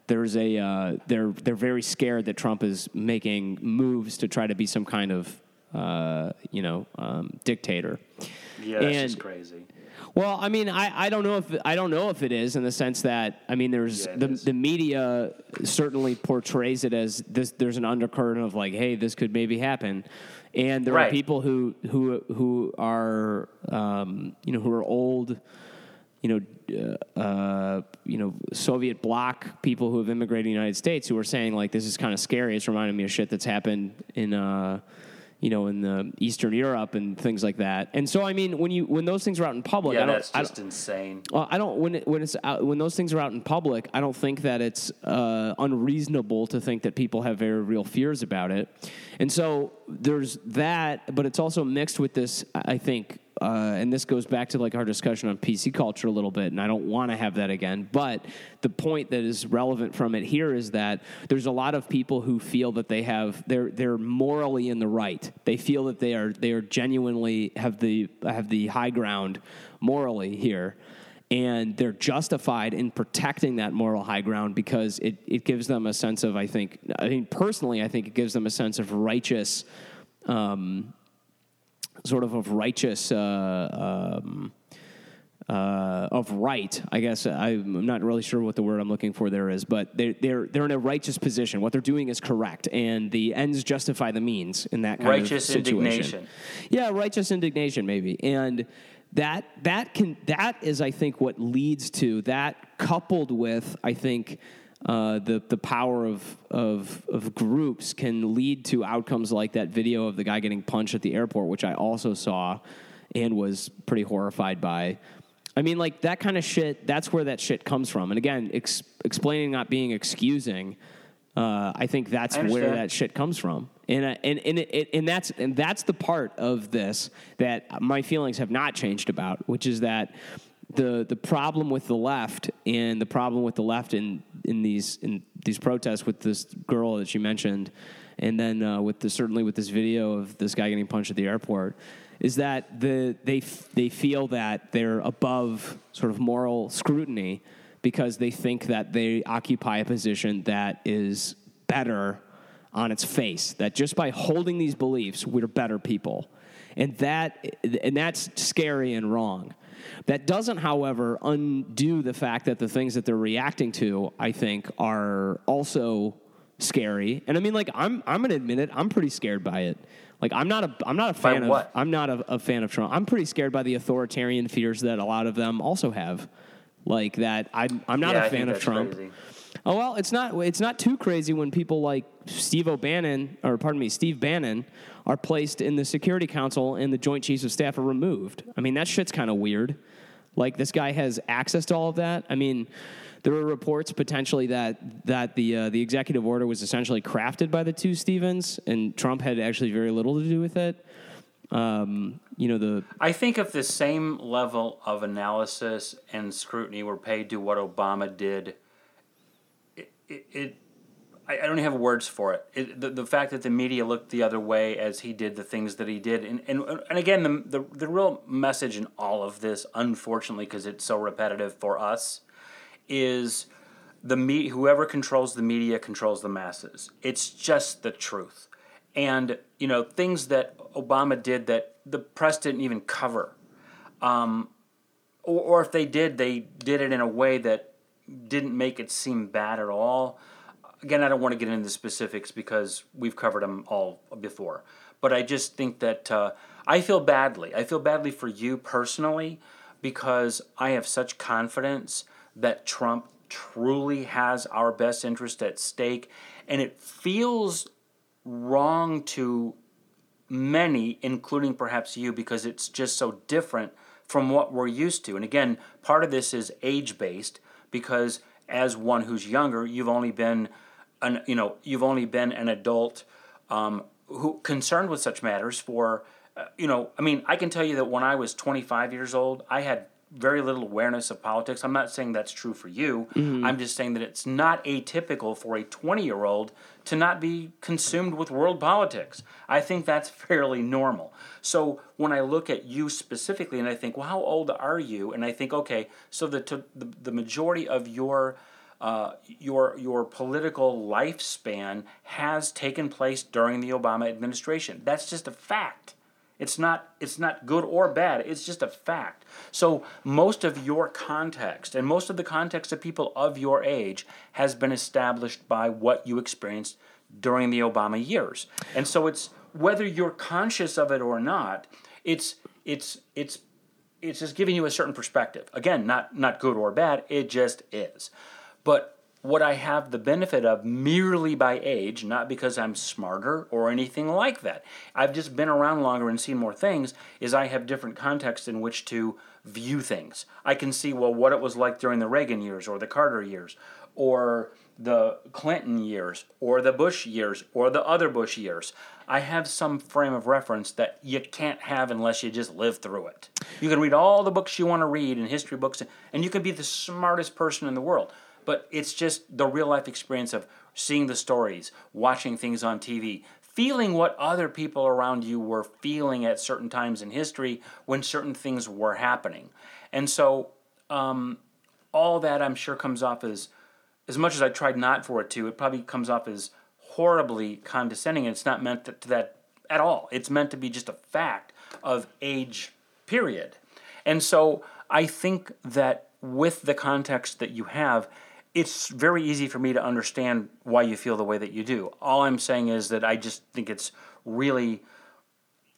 there's a uh, they're they're very scared that Trump is making moves to try to be some kind of uh, you know um, dictator. yeah, that's and- just crazy. Well, I mean, I, I don't know if I don't know if it is in the sense that I mean, there's Yeah, the is. the media certainly portrays it as this. There's an undercurrent of like, hey, this could maybe happen, and there are people who who who are um, you know who are old, you know, uh, uh, you know, Soviet bloc people who have immigrated to the United States who are saying like, this is kind of scary. It's reminding me of shit that's happened in. Uh, you know, in the Eastern Europe and things like that, and so I mean, when you when those things are out in public, Yeah, I don't, that's just don't- insane. well, I don't when it, when it's out, when those things are out in public. I don't think that it's uh, unreasonable to think that people have very real fears about it, and so there's that. But it's also mixed with this. I think uh, and this goes back to like our discussion on PC culture a little bit, and I don't want to have that again. But the point that is relevant from it here is that there's a lot of people who feel that they have they're they're morally in the right. They feel that they are they are genuinely have the have the high ground morally here. And they're justified in protecting that moral high ground because it, it gives them a sense of, I think, I mean, personally, I think it gives them a sense of righteous um, sort of of righteous uh, um, uh, of right. I guess I'm not really sure what the word I'm looking for there is, but they're they're they're in a righteous position. What they're doing is correct, and the ends justify the means in that kind Righteous of situation. indignation. Yeah, righteous indignation, maybe, and that that can that is, I think, what leads to that, coupled with, I think. Uh, the the power of, of of groups can lead to outcomes like that video of the guy getting punched at the airport, which I also saw and was pretty horrified by. I mean, like that kind of shit. That's where that shit comes from. And again, ex- explaining not being excusing. Uh, I think that's I where that shit comes from, and uh, and and, it, and that's and that's the part of this that my feelings have not changed about, which is that the the problem with the left and the problem with the left in in these in these protests with this girl that you mentioned, and then uh, with the certainly with this video of this guy getting punched at the airport, is that the they f- they feel that they're above sort of moral scrutiny because they think that they occupy a position that is better on its face. That just by holding these beliefs, we're better people, and that and that's scary and wrong. That doesn't, however, undo the fact that the things that they're reacting to, I think, are also scary. And I mean, like, I'm I'm gonna admit it. I'm pretty scared by it. Like, I'm not a I'm not a fan of? I'm not a, a fan of Trump. I'm pretty scared by the authoritarian fears that a lot of them also have. Like that, I'm I'm not Yeah, a fan of Trump. crazy. Oh well, it's not it's not too crazy when people like Steve O'Bannon or pardon me, Steve Bannon are placed in the Security Council and the Joint Chiefs of Staff are removed. I mean, that shit's kind of weird. Like this guy has access to all of that. I mean, there were reports potentially that that the uh, the executive order was essentially crafted by the two Stevens, and Trump had actually very little to do with it. Um, you know the I think if the same level of analysis and scrutiny were paid to what Obama did, it, it, it I, I don't have words for it. it the, the fact that the media looked the other way as he did the things that he did, and and, and again, the, the the real message in all of this, unfortunately, because it's so repetitive for us, is the me whoever controls the media controls the masses. It's just the truth. And you know things that Obama did that the press didn't even cover, um, or, or if they did, they did it in a way that didn't make it seem bad at all. Again, I don't want to get into the specifics because we've covered them all before. But I just think that uh, I feel badly. I feel badly for you personally because I have such confidence that Trump truly has our best interest at stake. And it feels wrong to many, including perhaps you, because it's just so different from what we're used to. And again, part of this is age based because as one who's younger, you've only been an you know you've only been an adult um, who concerned with such matters for uh, you know I mean I can tell you that when I was 25 years old, I had very little awareness of politics. I'm not saying that's true for you. I'm just saying that it's not atypical for a 20 year old to not be consumed with world politics. I think that's fairly normal. So when I look at you specifically and I think, well, how old are you? And I think, okay, so the, the, the majority of your uh, your your political lifespan has taken place during the Obama administration. That's just a fact. It's not it's not good or bad. It's just a fact. So most of your context and most of the context of people of your age has been established by what you experienced during the Obama years. And so it's whether you're conscious of it or not, it's it's it's it's just giving you a certain perspective. Again, not not good or bad, it just is. But what I have the benefit of merely by age, not because I'm smarter or anything like that. I've just been around longer and seen more things, is I have different contexts in which to view things. I can see, well, what it was like during the Reagan years or the Carter years or the Clinton years or the Bush years or the other Bush years, I have some frame of reference that you can't have unless you just live through it. You can read all the books you want to read in history books, and you can be the smartest person in the world. But it's just the real life experience of seeing the stories, watching things on TV, feeling what other people around you were feeling at certain times in history when certain things were happening. And so, um, all that I'm sure comes off as, as much as I tried not for it to, it probably comes off as horribly condescending. And it's not meant to, to that at all. It's meant to be just a fact of age, period. And so I think that with the context that you have, it's very easy for me to understand why you feel the way that you do. All I'm saying is that I just think it's really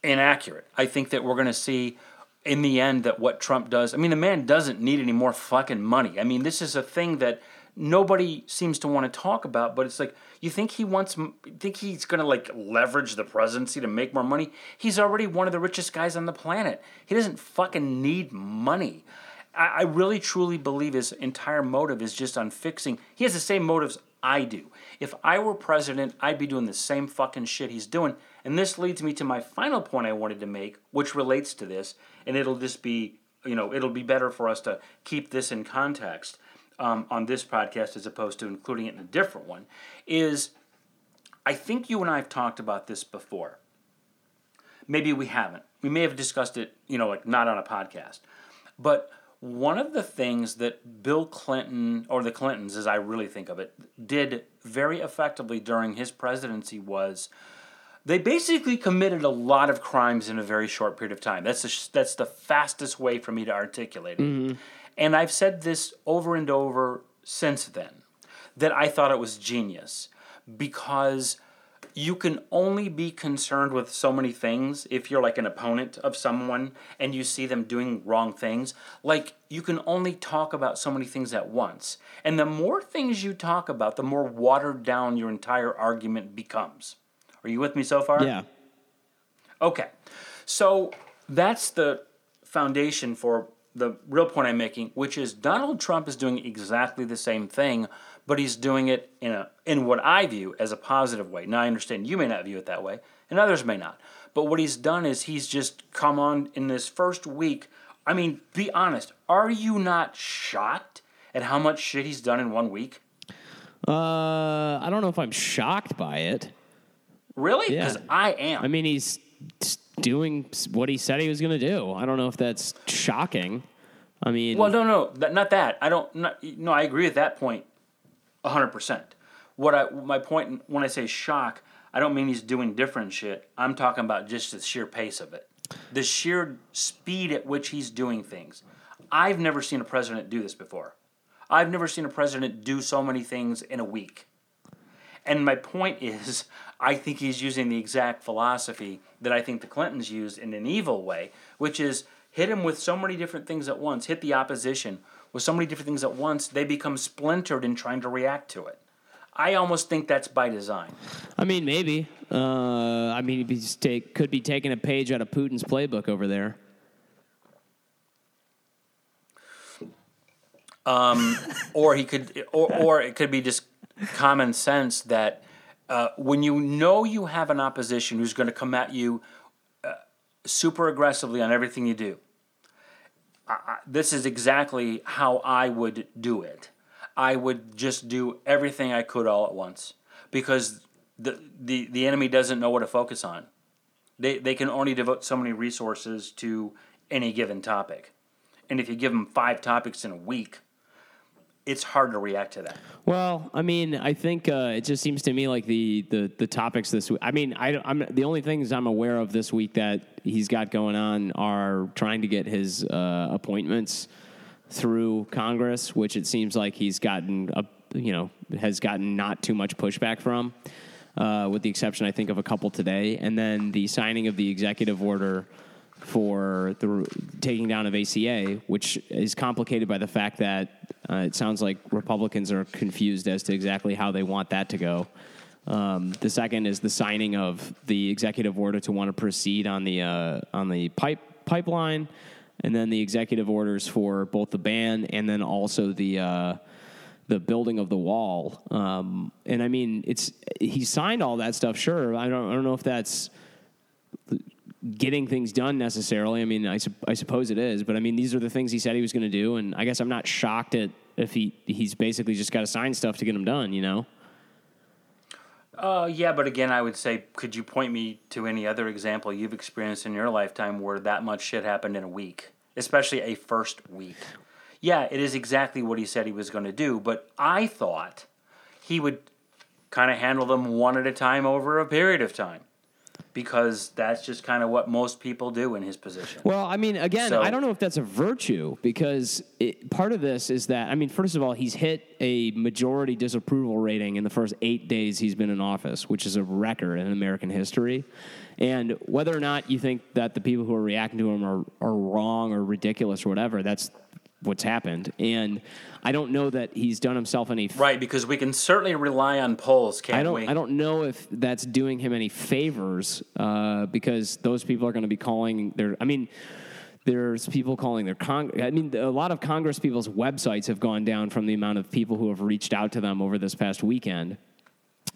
inaccurate. I think that we're going to see in the end that what Trump does, I mean, the man doesn't need any more fucking money. I mean, this is a thing that nobody seems to want to talk about, but it's like, you think he wants, think he's going to like leverage the presidency to make more money? He's already one of the richest guys on the planet. He doesn't fucking need money. I, really truly believe his entire motive is just on fixing. He has the same motives I do. If I were president, I'd be doing the same fucking shit he's doing. And this leads me to my final point I wanted to make, which relates to this, and it'll just be, you know, it'll be better for us to keep this in context um, on this podcast as opposed to including it in a different one. Is I think you and I have talked about this before. Maybe we haven't. We may have discussed it, you know, like not on a podcast. But one of the things that Bill Clinton, or the Clintons, as I really think of it, did very effectively during his presidency was they basically committed a lot of crimes in a very short period of time. That's the, that's the fastest way for me to articulate it. Mm-hmm. And I've said this over and over since then that I thought it was genius because you can only be concerned with so many things if you're like an opponent of someone and you see them doing wrong things. Like, you can only talk about so many things at once. And the more things you talk about, the more watered down your entire argument becomes. Are you with me so far? Yeah. Okay. So that's the foundation for the real point I'm making, which is Donald Trump is doing exactly the same thing but he's doing it in a in what I view as a positive way. Now I understand you may not view it that way, and others may not. But what he's done is he's just come on in this first week. I mean, be honest. Are you not shocked at how much shit he's done in one week? Uh, I don't know if I'm shocked by it. Really? Because yeah. I am. I mean, he's doing what he said he was going to do. I don't know if that's shocking. I mean, well, no, no, not that. I don't. Not, no, I agree with that point hundred percent. What I my point when I say shock, I don't mean he's doing different shit. I'm talking about just the sheer pace of it, the sheer speed at which he's doing things. I've never seen a president do this before. I've never seen a president do so many things in a week. And my point is, I think he's using the exact philosophy that I think the Clintons used in an evil way, which is hit him with so many different things at once, hit the opposition with so many different things at once, they become splintered in trying to react to it. I almost think that's by design. I mean, maybe. Uh, I mean, he take, could be taking a page out of Putin's playbook over there. Um, or he could, or, or it could be just common sense that uh, when you know you have an opposition who's going to come at you uh, super aggressively on everything you do, I, this is exactly how I would do it. I would just do everything I could all at once because the, the, the enemy doesn't know what to focus on. They, they can only devote so many resources to any given topic. And if you give them five topics in a week, it's hard to react to that. Well, I mean, I think uh, it just seems to me like the the, the topics this week. I mean, I, am the only things I'm aware of this week that he's got going on are trying to get his uh, appointments through Congress, which it seems like he's gotten a you know has gotten not too much pushback from, uh, with the exception I think of a couple today, and then the signing of the executive order for the taking down of ACA, which is complicated by the fact that uh, it sounds like Republicans are confused as to exactly how they want that to go. Um, the second is the signing of the executive order to want to proceed on the uh, on the pipe pipeline, and then the executive orders for both the ban and then also the uh, the building of the wall. Um, and I mean, it's he signed all that stuff. Sure, I don't I don't know if that's getting things done necessarily. I mean, I, sup- I suppose it is, but I mean, these are the things he said he was going to do, and I guess I'm not shocked at if he he's basically just got to sign stuff to get them done. You know. Uh, yeah, but again, I would say, could you point me to any other example you've experienced in your lifetime where that much shit happened in a week, especially a first week? Yeah, it is exactly what he said he was going to do, but I thought he would kind of handle them one at a time over a period of time because that's just kind of what most people do in his position. Well, I mean, again, So- I don't know if that's a virtue because it, part of this is that, I mean, first of all, he's hit a majority disapproval rating in the first eight days he's been in office, which is a record in American history. And whether or not you think that the people who are reacting to him are, are wrong or ridiculous or whatever, that's what's happened. And I don't know that he's done himself any Right, because we can certainly rely on polls, can't I don't. we? I don't know if that's doing him any favors uh, because those people are going to be calling their. I mean, there's people calling their con. I mean, a lot of Congress people's websites have gone down from the amount of people who have reached out to them over this past weekend.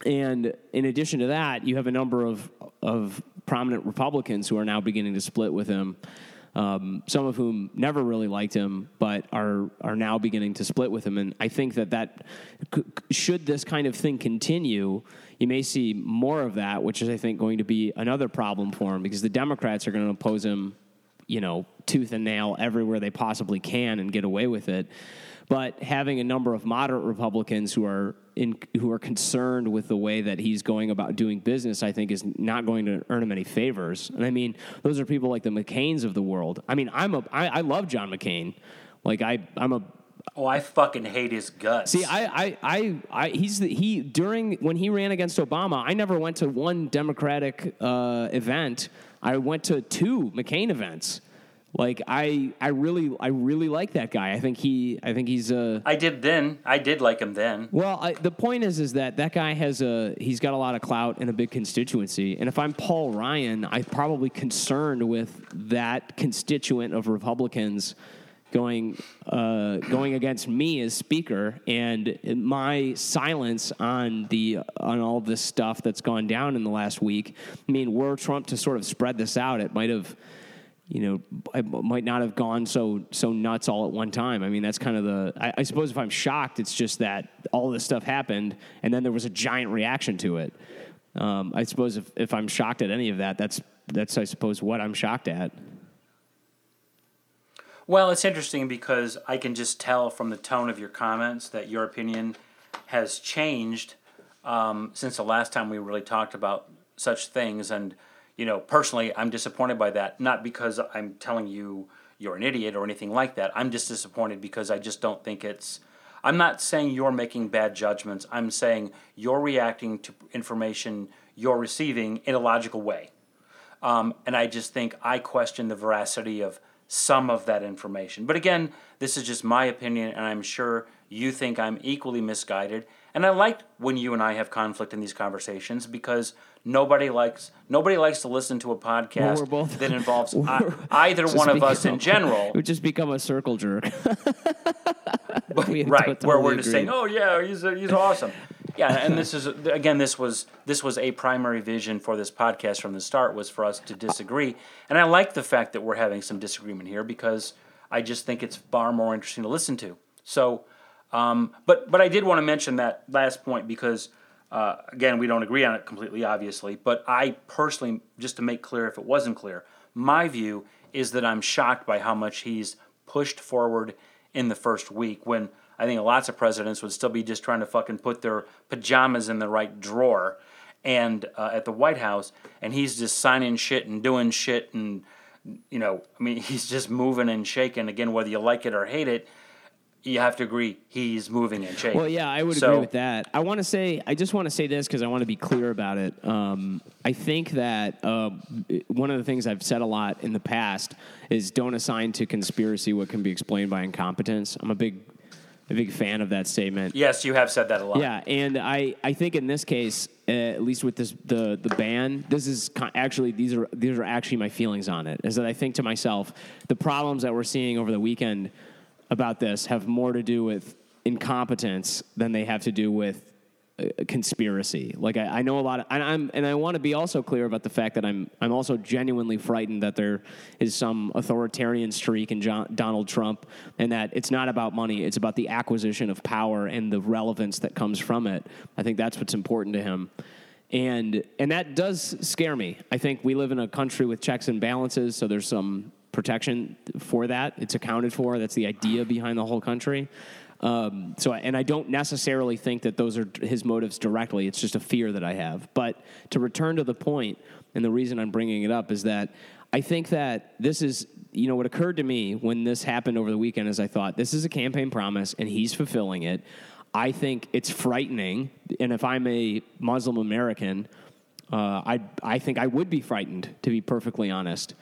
And in addition to that, you have a number of of prominent Republicans who are now beginning to split with him. Um, some of whom never really liked him, but are are now beginning to split with him. And I think that that should this kind of thing continue, you may see more of that, which is I think going to be another problem for him because the Democrats are going to oppose him, you know, tooth and nail everywhere they possibly can and get away with it. But having a number of moderate Republicans who are in, who are concerned with the way that he's going about doing business, I think, is not going to earn him any favors. And I mean, those are people like the McCains of the world. I mean, I'm a I, I love John McCain. Like I I'm a oh, I fucking hate his guts. See, I, I, I, I he's the, he during when he ran against Obama. I never went to one Democratic uh, event. I went to two McCain events. Like I, I really, I really like that guy. I think he, I think he's a. I did then. I did like him then. Well, I, the point is, is that that guy has a he's got a lot of clout and a big constituency. And if I'm Paul Ryan, I'm probably concerned with that constituent of Republicans going uh, going against me as speaker, and my silence on the on all this stuff that's gone down in the last week. I mean, were Trump to sort of spread this out, it might have you know, I might not have gone so so nuts all at one time. I mean, that's kind of the. I, I suppose if I'm shocked, it's just that all this stuff happened, and then there was a giant reaction to it. Um, I suppose if, if I'm shocked at any of that, that's that's I suppose what I'm shocked at. Well, it's interesting because I can just tell from the tone of your comments that your opinion has changed um, since the last time we really talked about such things. And, you know, personally, I'm disappointed by that. Not because I'm telling you you're an idiot or anything like that. I'm just disappointed because I just don't think it's. I'm not saying you're making bad judgments. I'm saying you're reacting to information you're receiving in a logical way. Um, and I just think I question the veracity of some of that information. But again, this is just my opinion, and I'm sure you think I'm equally misguided. And I like when you and I have conflict in these conversations because nobody likes nobody likes to listen to a podcast that involves I, either one of us in general. It would just become a circle jerk. We right, totally where we're just saying, "Oh yeah, he's he's awesome." Yeah, and this is again, this was this was a primary vision for this podcast from the start was for us to disagree, and I like the fact that we're having some disagreement here because I just think it's far more interesting to listen to. So, um, but but I did want to mention that last point because uh, again, we don't agree on it completely, obviously. But I personally, just to make clear, if it wasn't clear, my view is that I'm shocked by how much he's pushed forward in the first week when I think lots of presidents would still be just trying to fucking put their pajamas in the right drawer and uh, at the White House, and he's just signing shit and doing shit and you know, I mean, he's just moving and shaking. Again, whether you like it or hate it, you have to agree he's moving and changing. Well, yeah, I would So- agree with that. I want to say, I just want to say this because I want to be clear about it. Um, I think that uh, one of the things I've said a lot in the past is don't assign to conspiracy what can be explained by incompetence. I'm a big, a big fan of that statement. Yes, you have said that a lot. Yeah, and I, I think in this case, uh, at least with this the the ban, this is con- actually these are these are actually my feelings on it. Is that I think to myself, the problems that we're seeing over the weekend about this have more to do with incompetence than they have to do with uh, conspiracy. Like I, I know a lot of, and I'm, and I want to be also clear about the fact that I'm, I'm also genuinely frightened that there is some authoritarian streak in John, Donald Trump, and that it's not about money; it's about the acquisition of power and the relevance that comes from it. I think that's what's important to him. And and that does scare me. I think we live in a country with checks and balances, so there's some protection for that. It's accounted for. That's the idea behind the whole country. Um, so, and I don't necessarily think that those are his motives directly. It's just a fear that I have. But to return to the point, and the reason I'm bringing it up is that I think that this is, you know, what occurred to me when this happened over the weekend is I thought this is a campaign promise and he's fulfilling it. I think it's frightening. And if I'm a Muslim American, uh, I, I think I would be frightened, to be perfectly honest.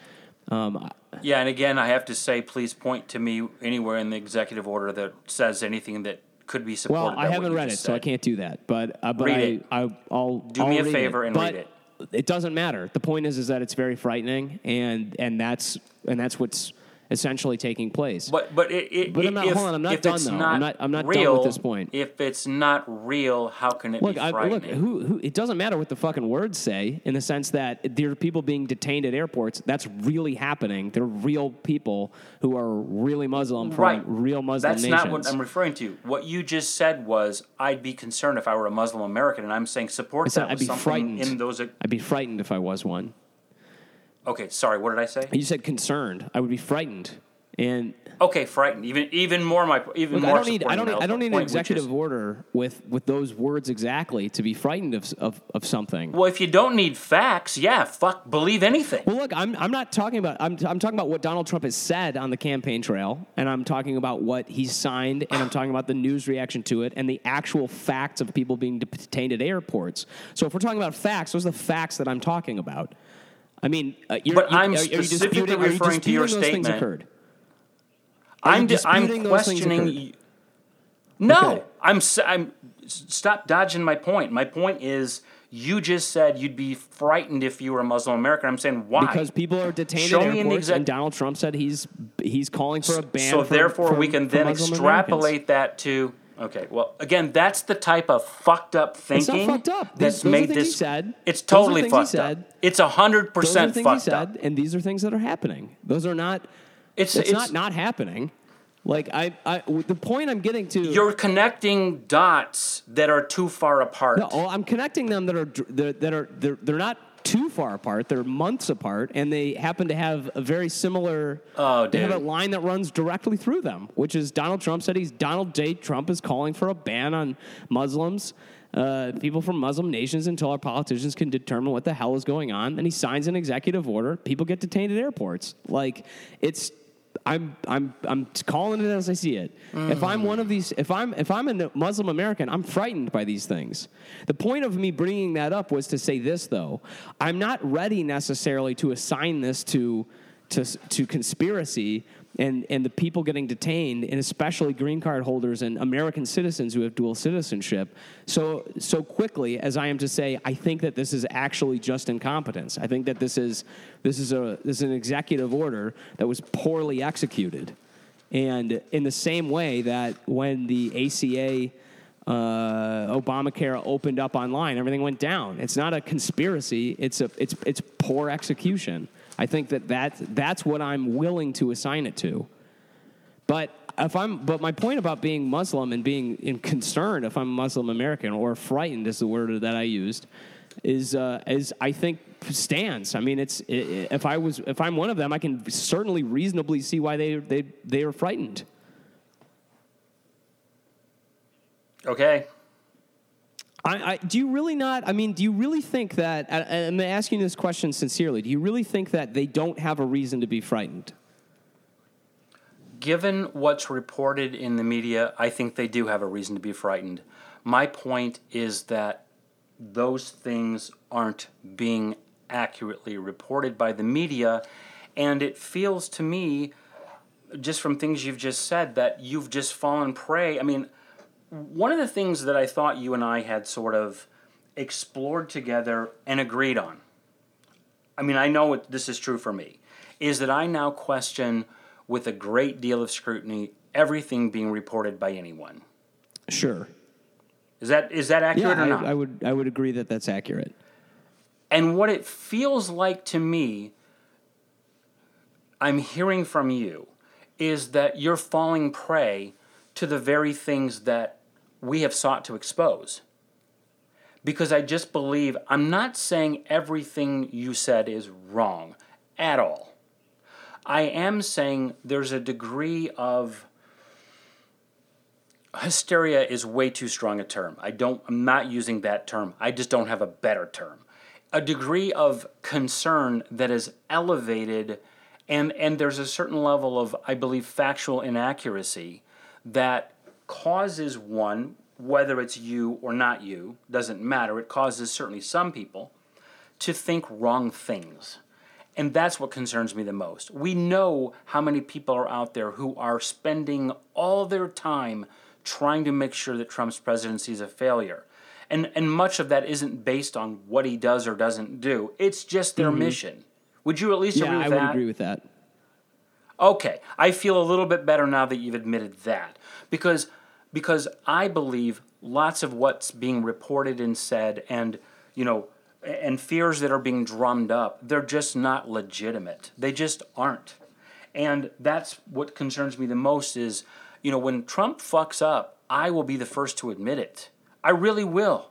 Um, Yeah, and again, I have to say, please point to me anywhere in the executive order that says anything that could be supported. Well, I haven't read it, just so I can't do that. But uh, but Read I, it. I I'll Do I'll me a favor and But read it. It doesn't matter. The point is is that it's very frightening, and and that's and that's what's essentially taking place. But but it, it, But I'm not- if, hold on, I'm not if done, it's though. I'm Not not- I'm not done with real, this point. If it's not real, how can it Look, be I, frightening? look. Who, who? It doesn't matter what the fucking words say, in the sense that there are people being detained at airports. That's really happening. They're real people who are really Muslim from right, real Muslim That's nations. not what I'm referring to. What you just said was, I'd be concerned if I were a Muslim American, and I'm saying support I said that I'd with be something frightened. in those. I'd be frightened if I was one. Okay, sorry. What did I say? You said concerned. I would be frightened. And Okay, frightened. Even even more my even Look, I don't need I don't need, I don't need an executive is- order with with those words exactly to be frightened of of, of something. Well, if you don't need facts, yeah, fuck, believe anything. Well, look, I'm, I'm not talking about I'm, I'm talking about what Donald Trump has said on the campaign trail, and I'm talking about what he's signed, and I'm talking about the news reaction to it, and the actual facts of people being detained at airports. So if we're talking about facts, those are the facts that I'm talking about. I mean, uh, you're, But you, I'm are, specifically disputing, are referring to your disputing those things statement. I'm di- I'm disputing those things questioning. No, Okay. I'm I'm stop dodging my point. My point is you just said you'd be frightened if you were a Muslim American. I'm saying why? Because people are detained Show an airports, exec- and Donald Trump said he's he's calling for a ban. so for- therefore for- we can then Muslim extrapolate Americans. that to okay. Well, again, that's the type of fucked up It's thinking not fucked up. That's those are made this. said. It's Those totally fucked up. It's hundred percent fucked said, up. and these are things that are happening. Those are not. It's It's, it's not not happening. Like I, I, the point I'm getting to. you're connecting dots that are too far apart. No, oh, I'm connecting them that are that are they're, they're not too far apart. They're months apart, and they happen to have a very similar. Oh, They have a line that runs directly through them, which is Donald Trump said he's Donald J. Trump is calling for a ban on Muslims. Uh, people from Muslim nations until our politicians can determine what the hell is going on. And he signs an executive order. People get detained at airports. Like it's, I'm I'm I'm calling it as I see it. If I'm one of these, if I'm if I'm a Muslim American, I'm frightened by these things. The point of me bringing that up was to say this though. I'm not ready necessarily to assign this to to to conspiracy and and the people getting detained and especially green card holders and American citizens who have dual citizenship so so quickly as I am to say I think that this is actually just incompetence. I think that this is this is a this is an executive order that was poorly executed. And in the same way that when the ACA uh, Obamacare opened up online, everything went down. It's not a conspiracy. It's a it's it's poor execution. I think that that's that's what I'm willing to assign it to. But if I'm but my point about being Muslim and being in concerned if I'm Muslim American or frightened is the word that I used is uh, is I think stands. I mean, it's if I was if I'm one of them, I can certainly reasonably see why they they they are frightened. Okay. I, I, do you really not? I mean, do you really think that? I'm asking this question sincerely. Do you really think that they don't have a reason to be frightened? Given what's reported in the media, I think they do have a reason to be frightened. My point is that those things aren't being accurately reported by the media, and it feels to me, just from things you've just said, that you've just fallen prey. I mean, one of the things that I thought you and I had sort of explored together and agreed on, I mean, I know it, this is true for me, is that I now question with a great deal of scrutiny everything being reported by anyone. Sure. Is that is that accurate Yeah, or not? I, I would I would agree that that's accurate. And what it feels like to me, I'm hearing from you, is that you're falling prey to the very things that we have sought to expose. Because I just believe, I'm not saying everything you said is wrong at all. I am saying there's a degree of hysteria is way too strong a term. I don't I'm not using that term. I just don't have a better term. A degree of concern that is elevated and and there's a certain level of I believe factual inaccuracy that causes one whether it's you or not you doesn't matter it causes certainly some people to think wrong things and that's what concerns me the most. We know how many people are out there who are spending all their time trying to make sure that Trump's presidency is a failure. And, and much of that isn't based on what he does or doesn't do, it's just their mission. Would you at least Mm-hmm. Yeah, agree with I would agree with that. Okay, I feel a little bit better now that you've admitted that because because I believe lots of what's being reported and said and you know and fears that are being drummed up they're just not legitimate. They just aren't. And that's what concerns me the most is you know when Trump fucks up, I will be the first to admit it. I really will.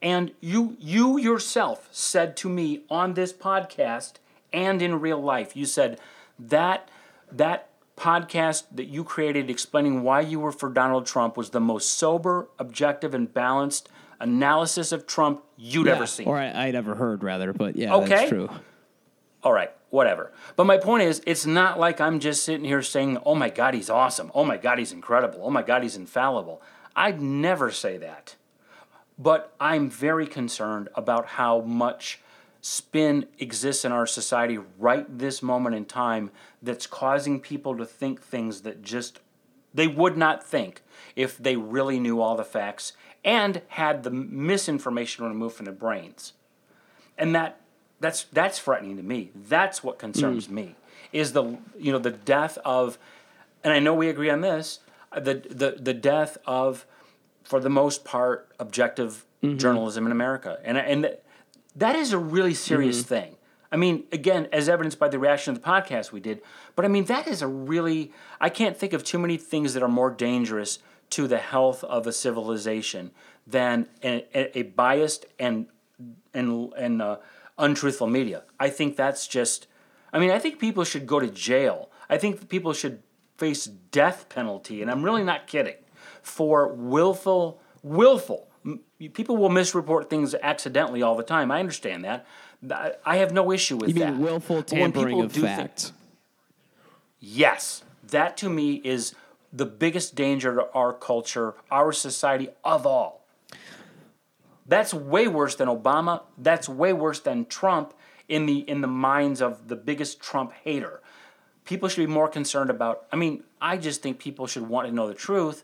And you you yourself said to me on this podcast and in real life, you said that that podcast that you created explaining why you were for Donald Trump was the most sober, objective, and balanced analysis of Trump you'd Yeah, ever seen. Or I, I'd ever heard, rather. But yeah, Okay. that's true. All right, whatever. But my point is, it's not like I'm just sitting here saying, oh my God, he's awesome. Oh my God, he's incredible. Oh my God, he's infallible. I'd never say that. But I'm very concerned about how much spin exists in our society right this moment in time that's causing people to think things that just they would not think if they really knew all the facts and had the misinformation removed from their brains. And that that's that's frightening to me. That's what concerns hmm. me is the you know the death of, and I know we agree on this, the the the death of, for the most part, objective mm-hmm. journalism in America, and and that is a really serious thing. I mean, again, as evidenced by the reaction of the podcast we did, but I mean that is a really I can't think of too many things that are more dangerous to the health of a civilization than a, a, a biased and and and uh, untruthful media. I think that's just. I mean, I think people should go to jail. I think people should face death penalty, and I'm really not kidding, for willful, willful. People will misreport things accidentally all the time. I understand that. I- have no issue with You that. mean willful tampering of thi- facts? Yes, that to me is the biggest danger to our culture, our society of all. That's way worse than Obama. That's way worse than Trump in the in the minds of the biggest Trump hater. People should be more concerned about. I mean, I just think people should want to know the truth,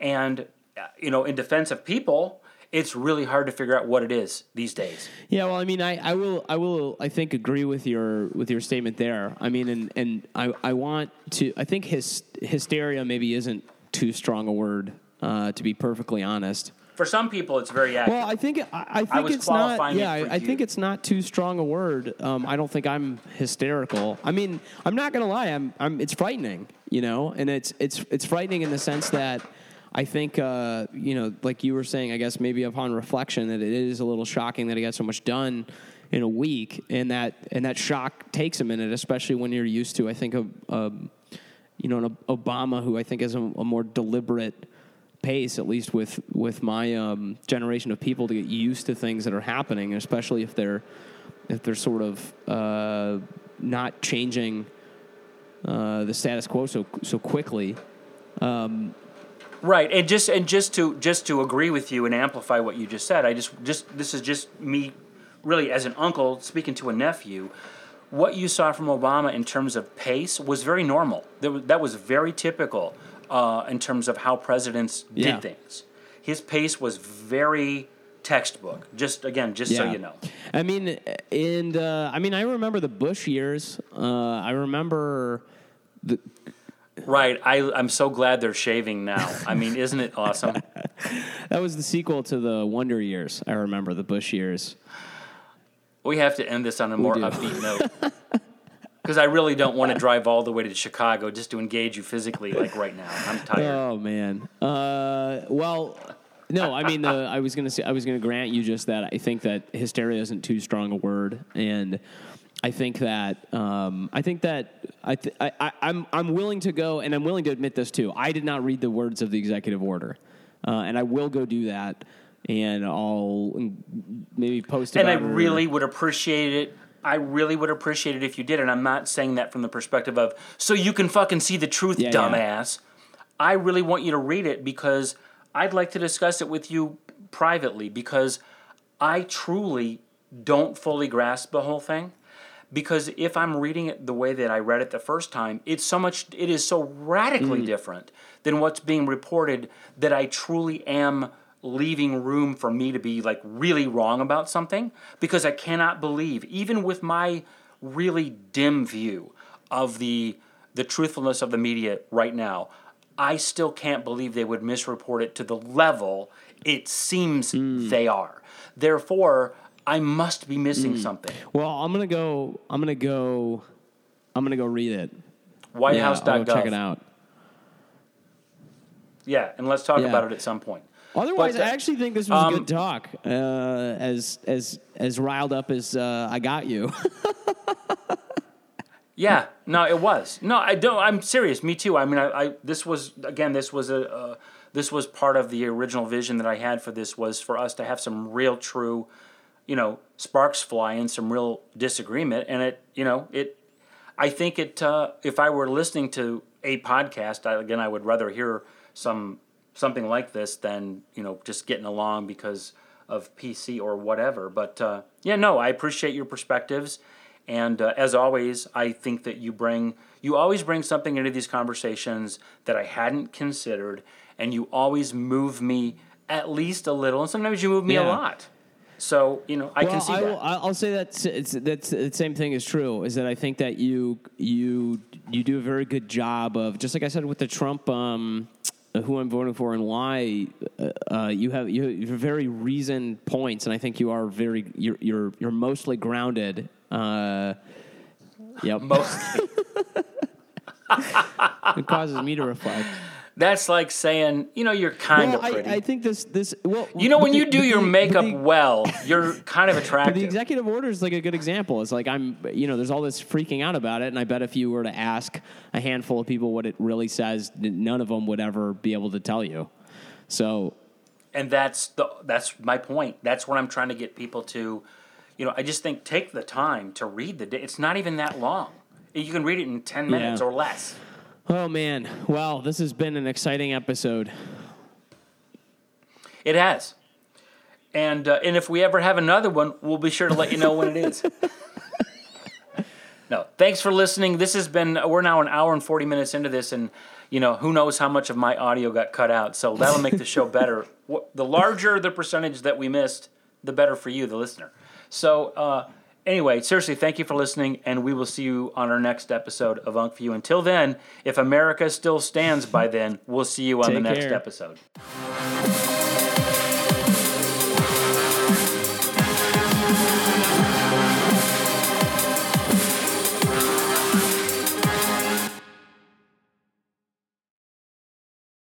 and uh, you know, in defense of people, it's really hard to figure out what it is these days. Yeah, well, I mean, I, I will, I will, I think agree with your with your statement there. I mean, and and I, I want to. I think his hysteria maybe isn't too strong a word, uh, to be perfectly honest. For some people, it's very accurate. Well, I think I, I think was it's not. qualifying it Yeah, I, I think it's not too strong a word. Um, I don't think I'm hysterical. I mean, I'm not gonna lie. I'm. I'm. It's frightening, you know, and it's it's it's frightening in the sense that I think, uh, you know, like you were saying, I guess maybe upon reflection, that it is a little shocking that he got so much done in a week, and that and that shock takes a minute, especially when you're used to, I think, a, a you know, an Obama who I think is a, a more deliberate pace, at least with with my um, generation of people, to get used to things that are happening, especially if they're if they're sort of uh, not changing uh, the status quo so so quickly. Right, and just and just to just to agree with you and amplify what you just said, I just just this is just me, really as an uncle speaking to a nephew. What you saw from Obama in terms of pace was very normal. That was, that was very typical uh, in terms of how presidents did Yeah. things. His pace was very textbook. Just again, just so you know. I mean, and uh, I mean, I remember the Bush years. Uh, I remember the Right. I, I'm so glad they're shaving now. I mean, isn't it awesome? That was the sequel to the Wonder Years. I remember the Bush years. We have to end this on a more upbeat note. Because I really don't want to drive all the way to Chicago just to engage you physically, like right now. I'm tired. Oh man. Uh, well, no. I mean, the, I was gonna say I was gonna grant you just that. I think that hysteria isn't too strong a word, and I think that um, I think that I, th- I, I I'm I'm willing to go, and I'm willing to admit this too. I did not read the words of the executive order, uh, and I will go do that, and I'll maybe post. It. And I it or- really would appreciate it. I really would appreciate it if you did. And I'm not saying that from the perspective of, so you can fucking see the truth, Yeah, yeah. dumbass. I really want you to read it because I'd like to discuss it with you privately because I truly don't fully grasp the whole thing. Because if I'm reading it the way that I read it the first time, it's so much, it is so radically mm. different than what's being reported that I truly am leaving room for me to be like really wrong about something because I cannot believe, even with my really dim view of the the truthfulness of the media right now, I still can't believe they would misreport it to the level it seems mm. they are. Therefore, I must be missing something. Well, I'm gonna go. I'm gonna go. I'm gonna go read it. Yeah, Whitehouse.gov. I'll check it out. Yeah, and let's talk Yeah. about it at some point. Otherwise, But, I actually think this was a um, good talk. Uh, as as as riled up as uh, I got you. Yeah, no, it was. No, I don't. I'm serious. Me too. I mean, I, I this was again. This was a. Uh, this was part of the original vision that I had for this was for us to have some real, true, you know, sparks fly and some real disagreement. And it, you know, it. I think it. Uh, if I were listening to a podcast, I, again, I would rather hear some something like this than you know just getting along because of PC or whatever. But uh, yeah, no, I appreciate your perspectives. And uh, as always, I think that you bring you always bring something into these conversations that I hadn't considered, and you always move me at least a little, and sometimes you move me a lot. So you know, I well, can see I that. will, I- I'll say that it's, that's the same thing is true. Is that I think that you you you do a very good job of just like I said with the Trump. Um, who I'm voting for and why uh, uh, you have you have very reasoned points, and I think you are very you're you're, you're mostly grounded. Uh, yep, Mostly, it causes me to reflect. That's like saying, you know, you're kind Well, of I, pretty. I think this this well, you know, when the- you do but your the- makeup the- well, you're kind of But the executive order is like a good example. It's like I'm, you know, there's all this freaking out about it, and I bet if you were to ask a handful of people what it really says, none of them would ever be able to tell you. So, and that's the that's my point. That's what I'm trying to get people to. You know, I just think take the time to read the. It's not even that long. You can read it in ten minutes Yeah. or less. Oh man, well, this has been an exciting episode. It has. And uh, and if we ever have another one, we'll be sure to let you know when it is. no, thanks for listening. This has been we're now an hour and 40 minutes into this and you know, who knows how much of my audio got cut out. So that'll make the show better. The larger the percentage that we missed, the better for you the listener. So uh Anyway, seriously, thank you for listening, and we will see you on our next episode of Unk View. Until then, if America still stands by then, we'll see you on the next care. episode.